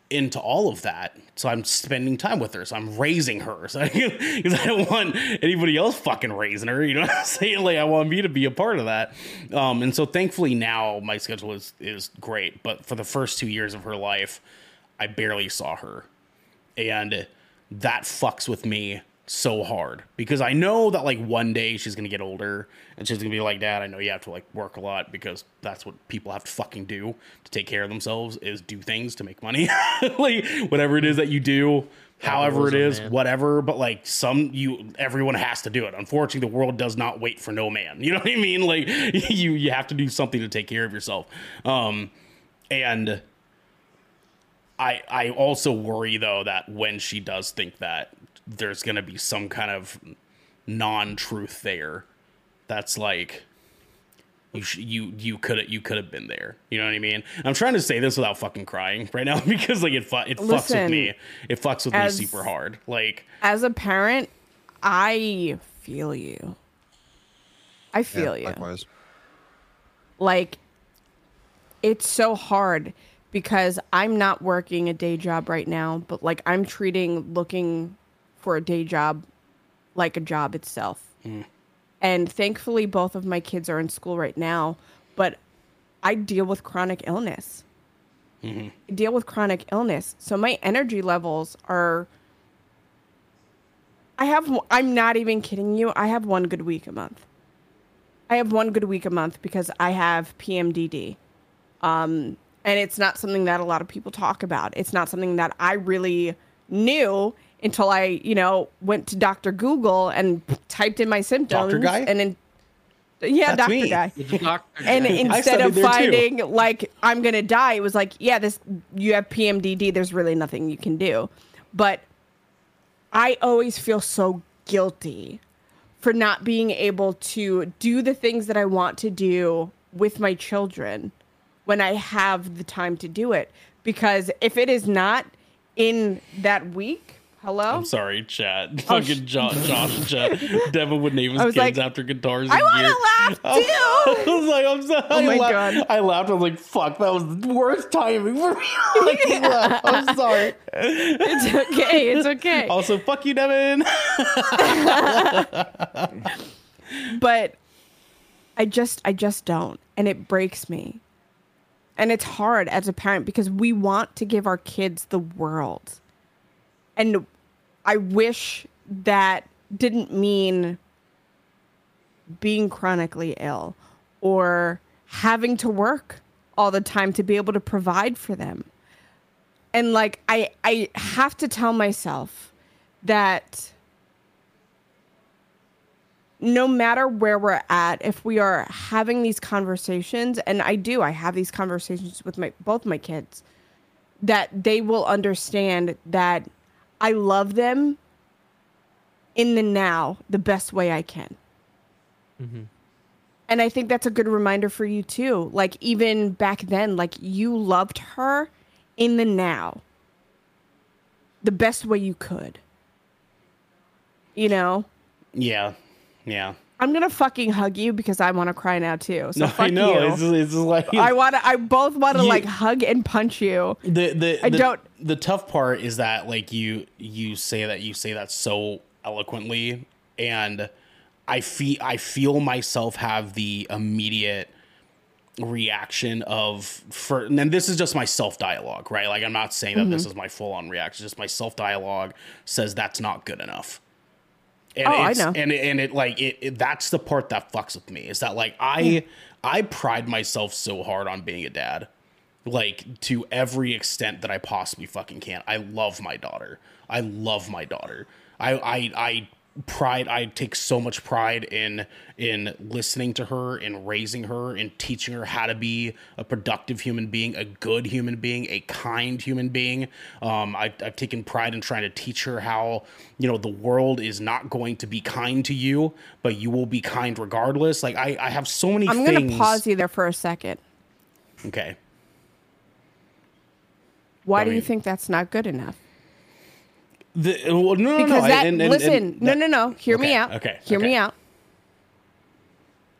into all of that. So I'm spending time with her. So I'm raising her. So because I don't want anybody else fucking raising her. You know what I'm saying? Like I want me to be a part of that. Um, and so thankfully now my schedule is is great. But for the first two years of her life, I barely saw her, and that fucks with me so hard because I know that like one day she's gonna get older and she's gonna be like, Dad, I know you have to like work a lot because that's what people have to fucking do to take care of themselves is do things to make money. like whatever it is that you do, however it is, man. whatever. But like some you everyone has to do it. Unfortunately, the world does not wait for no man. You know what I mean? Like you you have to do something to take care of yourself. Um and I I also worry though that when she does think that there's going to be some kind of non-truth there that's like you sh- you you could you could have been there. You know what I mean? I'm trying to say this without fucking crying right now because like it fu- it fucks with me. It fucks with as- me super hard. Like As a parent, I feel you. I feel you. Likewise. like it's so hard because I'm not working a day job right now, but like I'm treating looking for a day job like a job itself. And thankfully both of my kids are in school right now, but I deal with chronic illness. I deal with chronic illness. So my energy levels are I have I'm not even kidding you. I have one good week a month. I have one good week a month because I have PMDD. Um, and it's not something that a lot of people talk about. It's not something that I really knew until I, you know, went to Dr. Google and typed in my symptoms. Doctor guy? And then, yeah, That's Dr. me. Guy. Doctor- And instead of studied there, too. finding like I'm gonna die, it was like, yeah, this you have PMDD. There's really nothing you can do. But I always feel so guilty for not being able to do the things that I want to do with my children when I have the time to do it. Because if it is not in that week, hello, I'm sorry, chat. Oh, Fucking Josh, Josh and chat. Devin would name his kids like, after guitars. I want to laugh too. I was like, I'm sorry. Oh my I laughed, God. I laughed. I was like, fuck, that was the worst timing for me. Like, I laughed. I'm sorry. it's okay. It's okay. Also, fuck you, Devin. but I just I just don't and it breaks me. And it's hard as a parent because we want to give our kids the world. And I wish that didn't mean being chronically ill or having to work all the time to be able to provide for them. And like I I have to tell myself that no matter where we're at, if we are having these conversations, and I do, I have these conversations with my both my kids. that they will understand that I love them in the now the best way I can. Mm-hmm. And I think that's a good reminder for you too. Like even back then, like you loved her in the now the best way you could. You know? Yeah. Yeah. I'm gonna fucking hug you because I want to cry now too. So No, fuck I know. you. It's, it's just like I want to. I both want to like hug and punch you. the the I the, don't- the tough part is that like you you say that you say that so eloquently and I feel I feel myself have the immediate reaction of for and this is just my self dialogue, right? Like I'm not saying that this Mm-hmm. is my full on reaction, just my self dialogue says that's not good enough. And Oh, I it's, know. And it, and it like it, it that's the part that fucks with me is that like I hmm. I pride myself so hard on being a dad like to every extent that I possibly fucking can. I love my daughter. I love my daughter. I I I pride I take so much pride in in listening to her and raising her and teaching her how to be a productive human being, a good human being, a kind human being. Um, I, I've taken pride in trying to teach her how you know the world is not going to be kind to you, but you will be kind regardless. Like I, I have so many. I'm things. gonna pause you there for a second. Okay. Why I do you mean- think that's not good enough? The, well, no, no, Because no. that and- and- listen, and no, no, no. Hear me out. okay, Hear me out.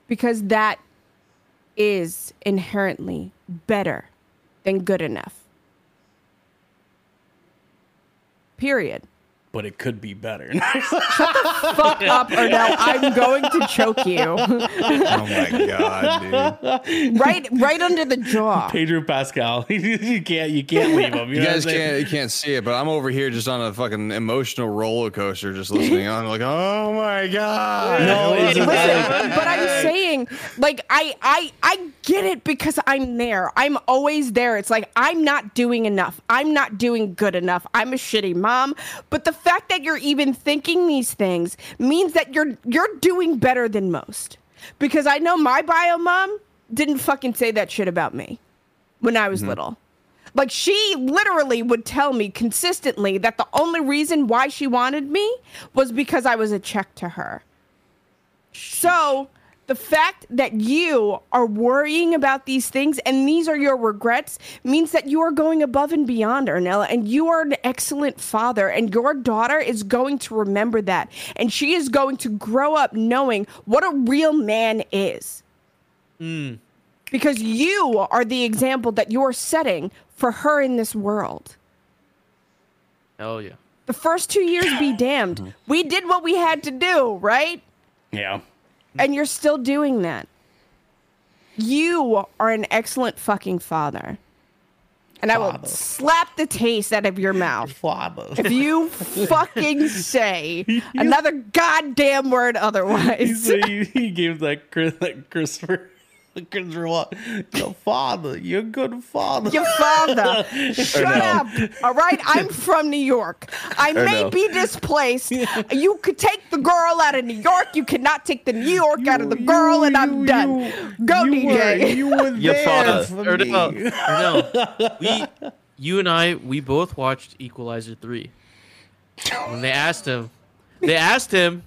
Because that is inherently better than good enough. Period. But it could be better. Fuck up or no, I'm going to choke you. Oh my god, dude! right right under the jaw. Pedro Pascal. you can't. You can't leave him. You, You know guys what I'm saying? can't you can't see it, but I'm over here just on a fucking emotional roller coaster, just listening on, like, oh my god! No, Listen, but I'm saying, like, I, I, I get it because I'm there. I'm always there. It's like I'm not doing enough. I'm not doing good enough. I'm a shitty mom. But the fact that you're even thinking these things means that you're you're doing better than most. Because I know my bio mom didn't fucking say that shit about me when I was mm-hmm. little. Like she literally would tell me consistently that the only reason why she wanted me was because I was a check to her. So the fact that you are worrying about these things and these are your regrets means that you are going above and beyond, Arnella, and you are an excellent father, and your daughter is going to remember that. And she is going to grow up knowing what a real man is. Hmm. Because you are the example that you're setting for her in this world. Hell yeah. The first two years be damned. We did what we had to do, right? Yeah. And you're still doing that. You are an excellent fucking father. And I will slap the taste out of your mouth Father. if you fucking say another goddamn word otherwise. he, he gave that Chris, that Christopher, Christopher what? Your father. You're good father. Your father. Shut no. up. All right. I'm from New York. I may no. be displaced. You could take the girl out of New York. You cannot take the New York out of the girl, and I'm done. Go, you DJ. Were, you were Your there father. for Or me. no, no. We, you and I, we both watched Equalizer three. When they asked him, they asked him,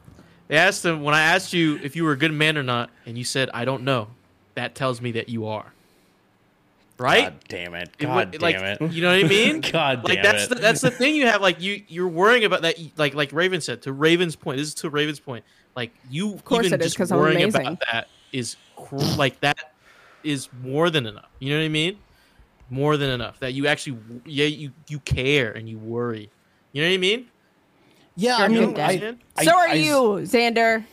they asked him when I asked you if you were a good man or not, and you said I don't know. That tells me that you are. Right? God damn it. It God damn like, it. You know what I mean? God like damn that's it. the, that's the thing you have. Like you you're worrying about that. Like like Raven said to Raven's point. This is to Raven's point. Like you of course even it is, just 'cause I'm worrying amazing. about that is cr- like that is more than enough. You know what I mean? More than enough. That you actually yeah you you care and you worry. You know what I mean? yeah, I mean, good, Dad. man. I, so are I- you, Xander.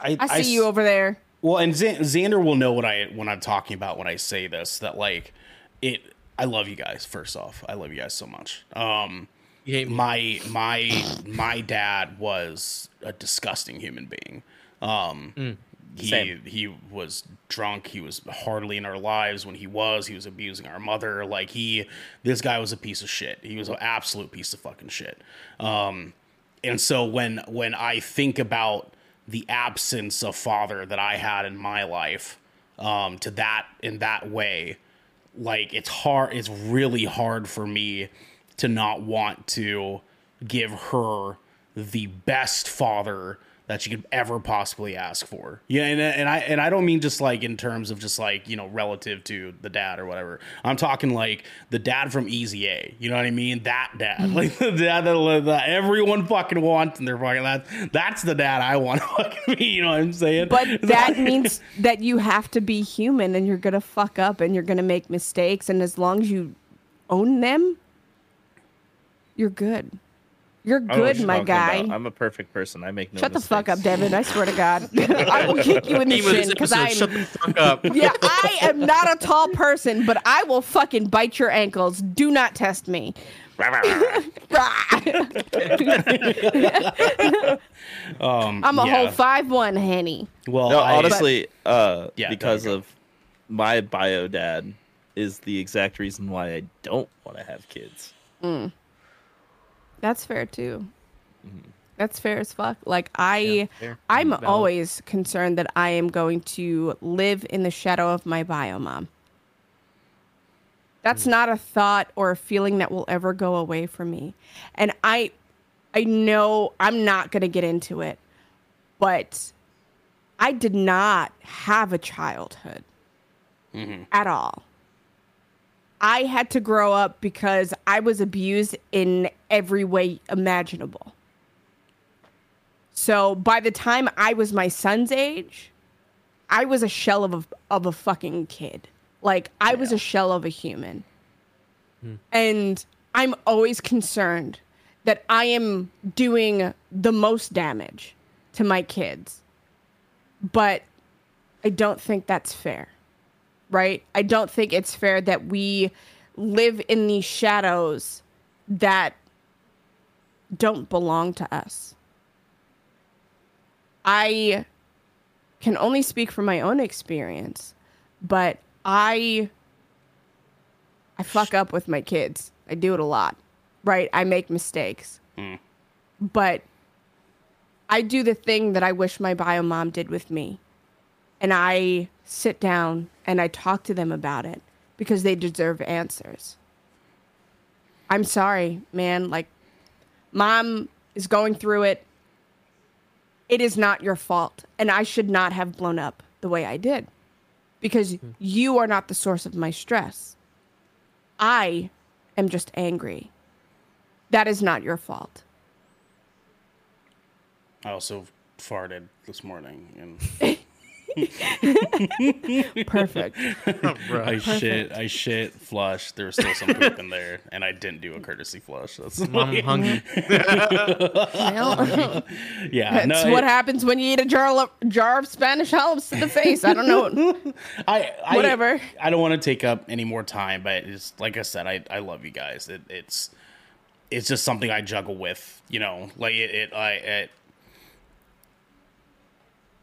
I, I see you over there. Well, and Xan- Xander will know what I when I'm talking about when I say this. That like it. I love you guys. First off, I love you guys so much. Um, my my my dad was a disgusting human being. Um, he Same. he was drunk. He was hardly in our lives when he was. He was abusing our mother. Like he, this guy was a piece of shit. He was an absolute piece of fucking shit. Um, and so when when I think about the absence of father that I had in my life, um, to that in that way, like it's hard it's really hard for me to not want to give her the best father that you could ever possibly ask for. Yeah, and, and I and I don't mean just like in terms of just like you know relative to the dad or whatever. I'm talking like the dad from Easy A. You know what I mean? That dad, mm. like the dad that, that everyone fucking wants, and they're fucking that. That's the dad I want to fucking be. You know what I'm saying? But that means that you have to be human, and you're gonna fuck up, and you're gonna make mistakes, and as long as you own them, you're good. You're good, my guy. About. I'm a perfect person. I make no. Shut mistakes. the fuck up, Devin. I swear to God, I will kick you in the shin because I'm. Shut the fuck up. Yeah, I am not a tall person, but I will fucking bite your ankles. Do not test me. um, I'm a yeah. whole five one, Henny. Well, No, I- honestly, uh, Yeah, because of my bio dad is the exact reason why I don't want to have kids. That's fair too. Mm-hmm. That's fair as fuck. Like I, fair. I'm Valid. always concerned that I am going to live in the shadow of my bio mom. That's mm. not a thought or a feeling that will ever go away from me. And I, I know I'm not going to get into it, but I did not have a childhood mm-hmm. at all. I had to grow up because I was abused in every way imaginable. So by the time I was my son's age, I was a shell of a, of a fucking kid. Like I was a shell of a human. Hmm. And I'm always concerned that I am doing the most damage to my kids. But I don't think that's fair right? I don't think it's fair that we live in these shadows that don't belong to us. I can only speak from my own experience, but I I fuck up with my kids. I do it a lot. Right? I make mistakes. Mm. But I do the thing that I wish my bio mom did with me and I sit down and I talk to them about it because they deserve answers. I'm sorry, man. Like, mom is going through it. It is not your fault. And I should not have blown up the way I did because hmm. you are not the source of my stress. I am just angry. That is not your fault. I also farted this morning and Perfect. I shit, I shit, flush. There was still some poop in there, and I didn't do a courtesy flush. That's I'm hungry. Well, yeah. That's no, what it- happens when you eat a jar of, jar of Spanish olives to the face. I don't know. I, I Whatever. I don't want to take up any more time, but it's like I said, I, I love you guys. It, it's it's just something I juggle with, you know. Like it, it I it,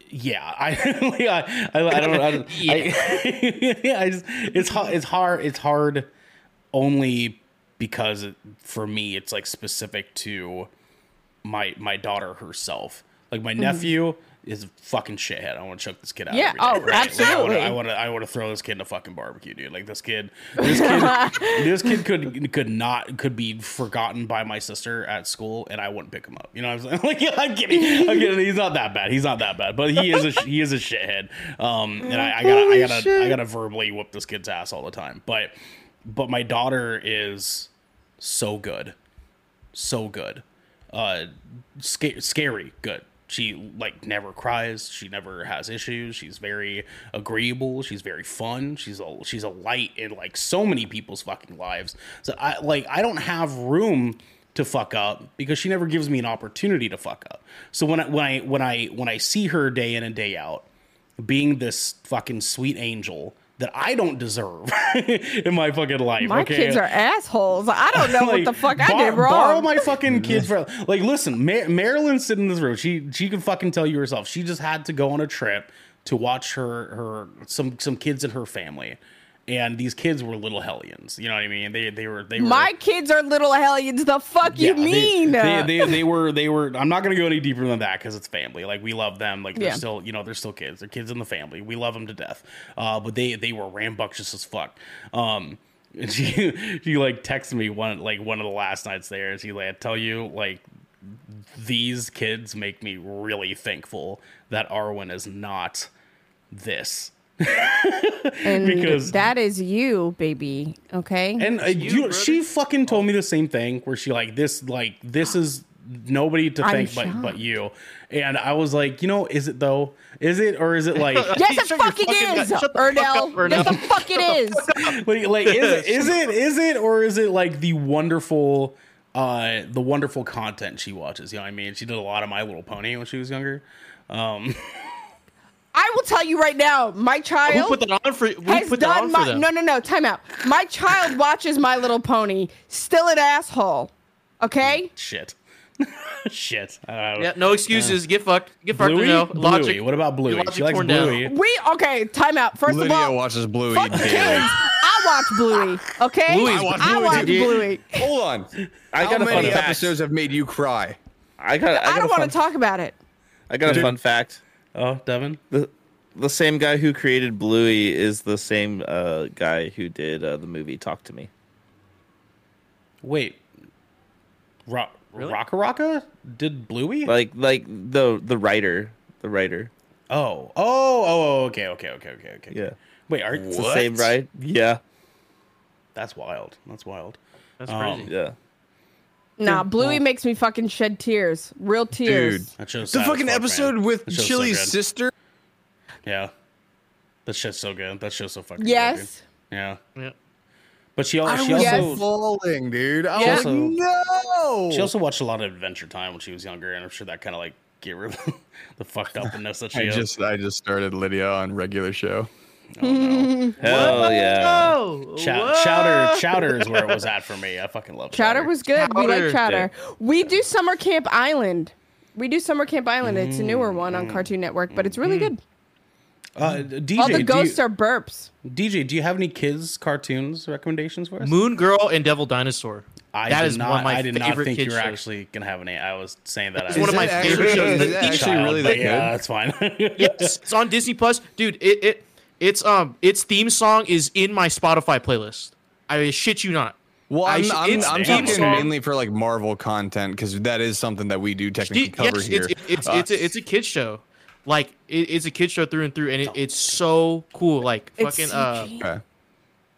yeah, I, I, I, I don't, I don't I, yeah, I just, it's hard, it's hard, it's hard, only because it, for me, it's like specific to my my daughter herself. Like my mm-hmm. nephew is a fucking shithead. I want to choke this kid out. Yeah, every day, oh, Like, I absolutely. Want to, I want to throw this kid in a fucking barbecue, dude. Like this kid, this kid, this kid could could not could be forgotten by my sister at school, and I wouldn't pick him up. You know what I'm saying? Like, yeah, I'm kidding. I'm kidding. He's not that bad. He's not that bad, but he is a he is a shithead. Um, and I, I gotta I gotta I gotta verbally whoop this kid's ass all the time. But but my daughter is so good, so good, uh, sca- scary good. She like never cries. She never has issues. She's very agreeable. She's very fun. She's a she's a light in like so many people's fucking lives. So I like I don't have room to fuck up because she never gives me an opportunity to fuck up. So when I when I when I when I see her day in and day out, being this fucking sweet angel that I don't deserve in my fucking life. My okay? kids are assholes. I don't know what the fuck I did wrong. Borrow my fucking kids for like. Listen, Mar- Marilyn's sitting in this room. She she can fucking tell you herself. She just had to go on a trip to watch her her some some kids in her family, and these kids were little hellions. You know what I mean? They they were they were My kids are little hellions. The fuck you Yeah, they- mean? They, they, they, were they were. I'm not gonna go any deeper than that because it's family. Like we love them. Like they're Yeah. still you know they're still kids. They're kids in the family. We love them to death. Uh, but they they were rambunctious as fuck. Um, and she she like texted me one like one of the last nights there. And she like I tell you like these kids make me really thankful that Arwen is not this. and because- that is you, baby. Okay. And uh, you, she fucking told me the same thing where she like this like this is nobody to I'm thank but shocked. but you. And I was like, you know, is it though? Is it or is it like yes, it fucking fucking is, gut- the fuck Ernell. Ernell. Yes, the fuck it is. like, like is it is it is it or is it like the wonderful uh the wonderful content she watches, you know what I mean? She did a lot of My Little Pony when she was younger. Um I will tell you right now, my Who child put that on for? Who has put that done on for my them? no no no time out. My child watches My Little Pony. Still an asshole. Okay. shit. shit. Uh, Yeah, no excuses. Get fucked. Get fucked. Bluey? No Bluey. What about Bluey? logic She likes torn down. Bluey. We okay. Time out. First Lydia of all, watches Bluey fuck kids. I watch Bluey. Okay. Bluey's- I watch I Bluey, watch dude. Bluey. Hold on. I How got a many episodes have made you cry? I got. I, I don't want to talk about it. I got a fun fact. Oh, Devin? The the same guy who created Bluey is the same uh, guy who did uh, the movie Talk to Me. Wait. Rock Really? RackaRacka did Bluey? Like like the the writer, the writer. oh, oh, oh, oh, okay, okay, okay, okay, okay. Yeah, Wait, are it's the same right? Yeah, That's wild. That's wild. That's Um, crazy. yeah. Nah, Bluey makes me fucking shed tears. Real tears. Dude. That show's The fucking fuck, episode man. with That show's so Chilli's sister. Yeah. That shit's so good. That show's so fucking Yes. good. Yeah. Yeah. But she, al- I she was also falling, dude. I Yeah. was like, no. she also watched a lot of Adventure Time when she was younger, and I'm sure that kind of like get rid of the fucked upness that she I has. just I just started Lydia on regular show. Oh, no. Hell yeah. Oh, Chow- Chowder, Chowder is where it was at for me. I fucking love Chowder was good. We like Chowder. Chowder. We do Summer Camp Island. We do Summer Camp Island. It's a newer one on Cartoon Network, but it's really good. Uh, DJ, All the do ghosts you, are burps. DJ, do you have any kids cartoons recommendations for us? Moon Girl and Devil Dinosaur. I That did is not, one of my I did not favorite think you were shows. actually gonna have any. I was saying that. It's as one of my favorite shows. is that Each actually child, really but that yeah, good? that's fine. yes, it's on Disney Plus, dude. It it it's um its theme song is in my Spotify playlist. I shit you not. Well, I I'm, should- I'm, I'm talking song. mainly for like Marvel content because that is something that we do technically Ye- cover yes, here. it's it's Uh, it's a, it's a kid show. Like it, it's a kid show through and through, and it, it's so cool. Like It's fucking uh, okay.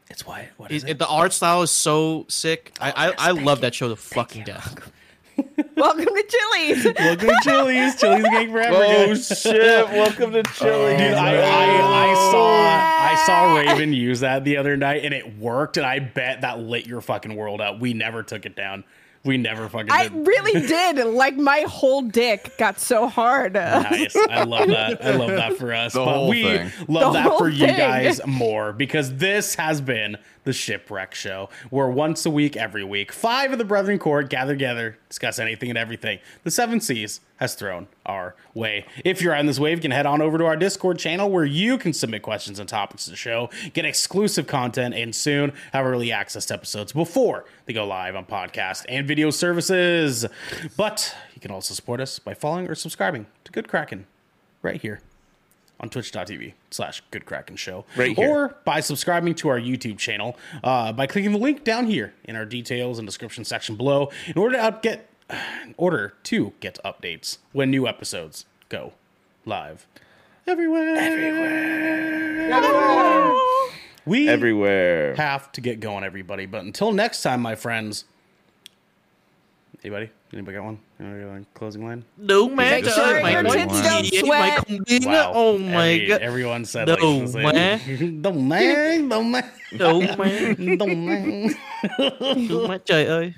it's why. What is it, it? it- the art style is so sick. I I, I love that show to fucking death. Welcome to Chili's. Welcome to Chili's. Chili's gang forever. Oh shit! Welcome to Chile. Dude, I, I, I saw I saw Raven use that the other night and it worked and I bet that lit your fucking world up. We never took it down. We never fucking I did. really did. Like my whole dick got so hard. Nice. I love that. I love that for us. The but whole we thing. love The that whole for you guys more because this has been the Shipwreck Show, where once a week, every week, five of the Brethren Court gather together, discuss anything and everything the Seven Seas has thrown our way. If you're on this wave, you can head on over to our Discord channel where you can submit questions and topics to the show, get exclusive content, and soon have early access to episodes before they go live on podcast and video services. But you can also support us by following or subscribing to Good Kraken right here on twitch.tv slash good kraken show. Right here. or by subscribing to our youtube channel uh, by clicking the link down here in our details and description section below in order to up get in order to get updates when new episodes go live. Everywhere. Everywhere. We Everywhere. have to get going everybody. But until next time my friends. Anybody anybody got one anybody got a closing line No man, Make sure my your God. tits don't Yeah, sweat. my God. Wow. Oh my Every- god. Everyone said No, like, the same- man. No man, no man, No man. no man. Too much, ơi.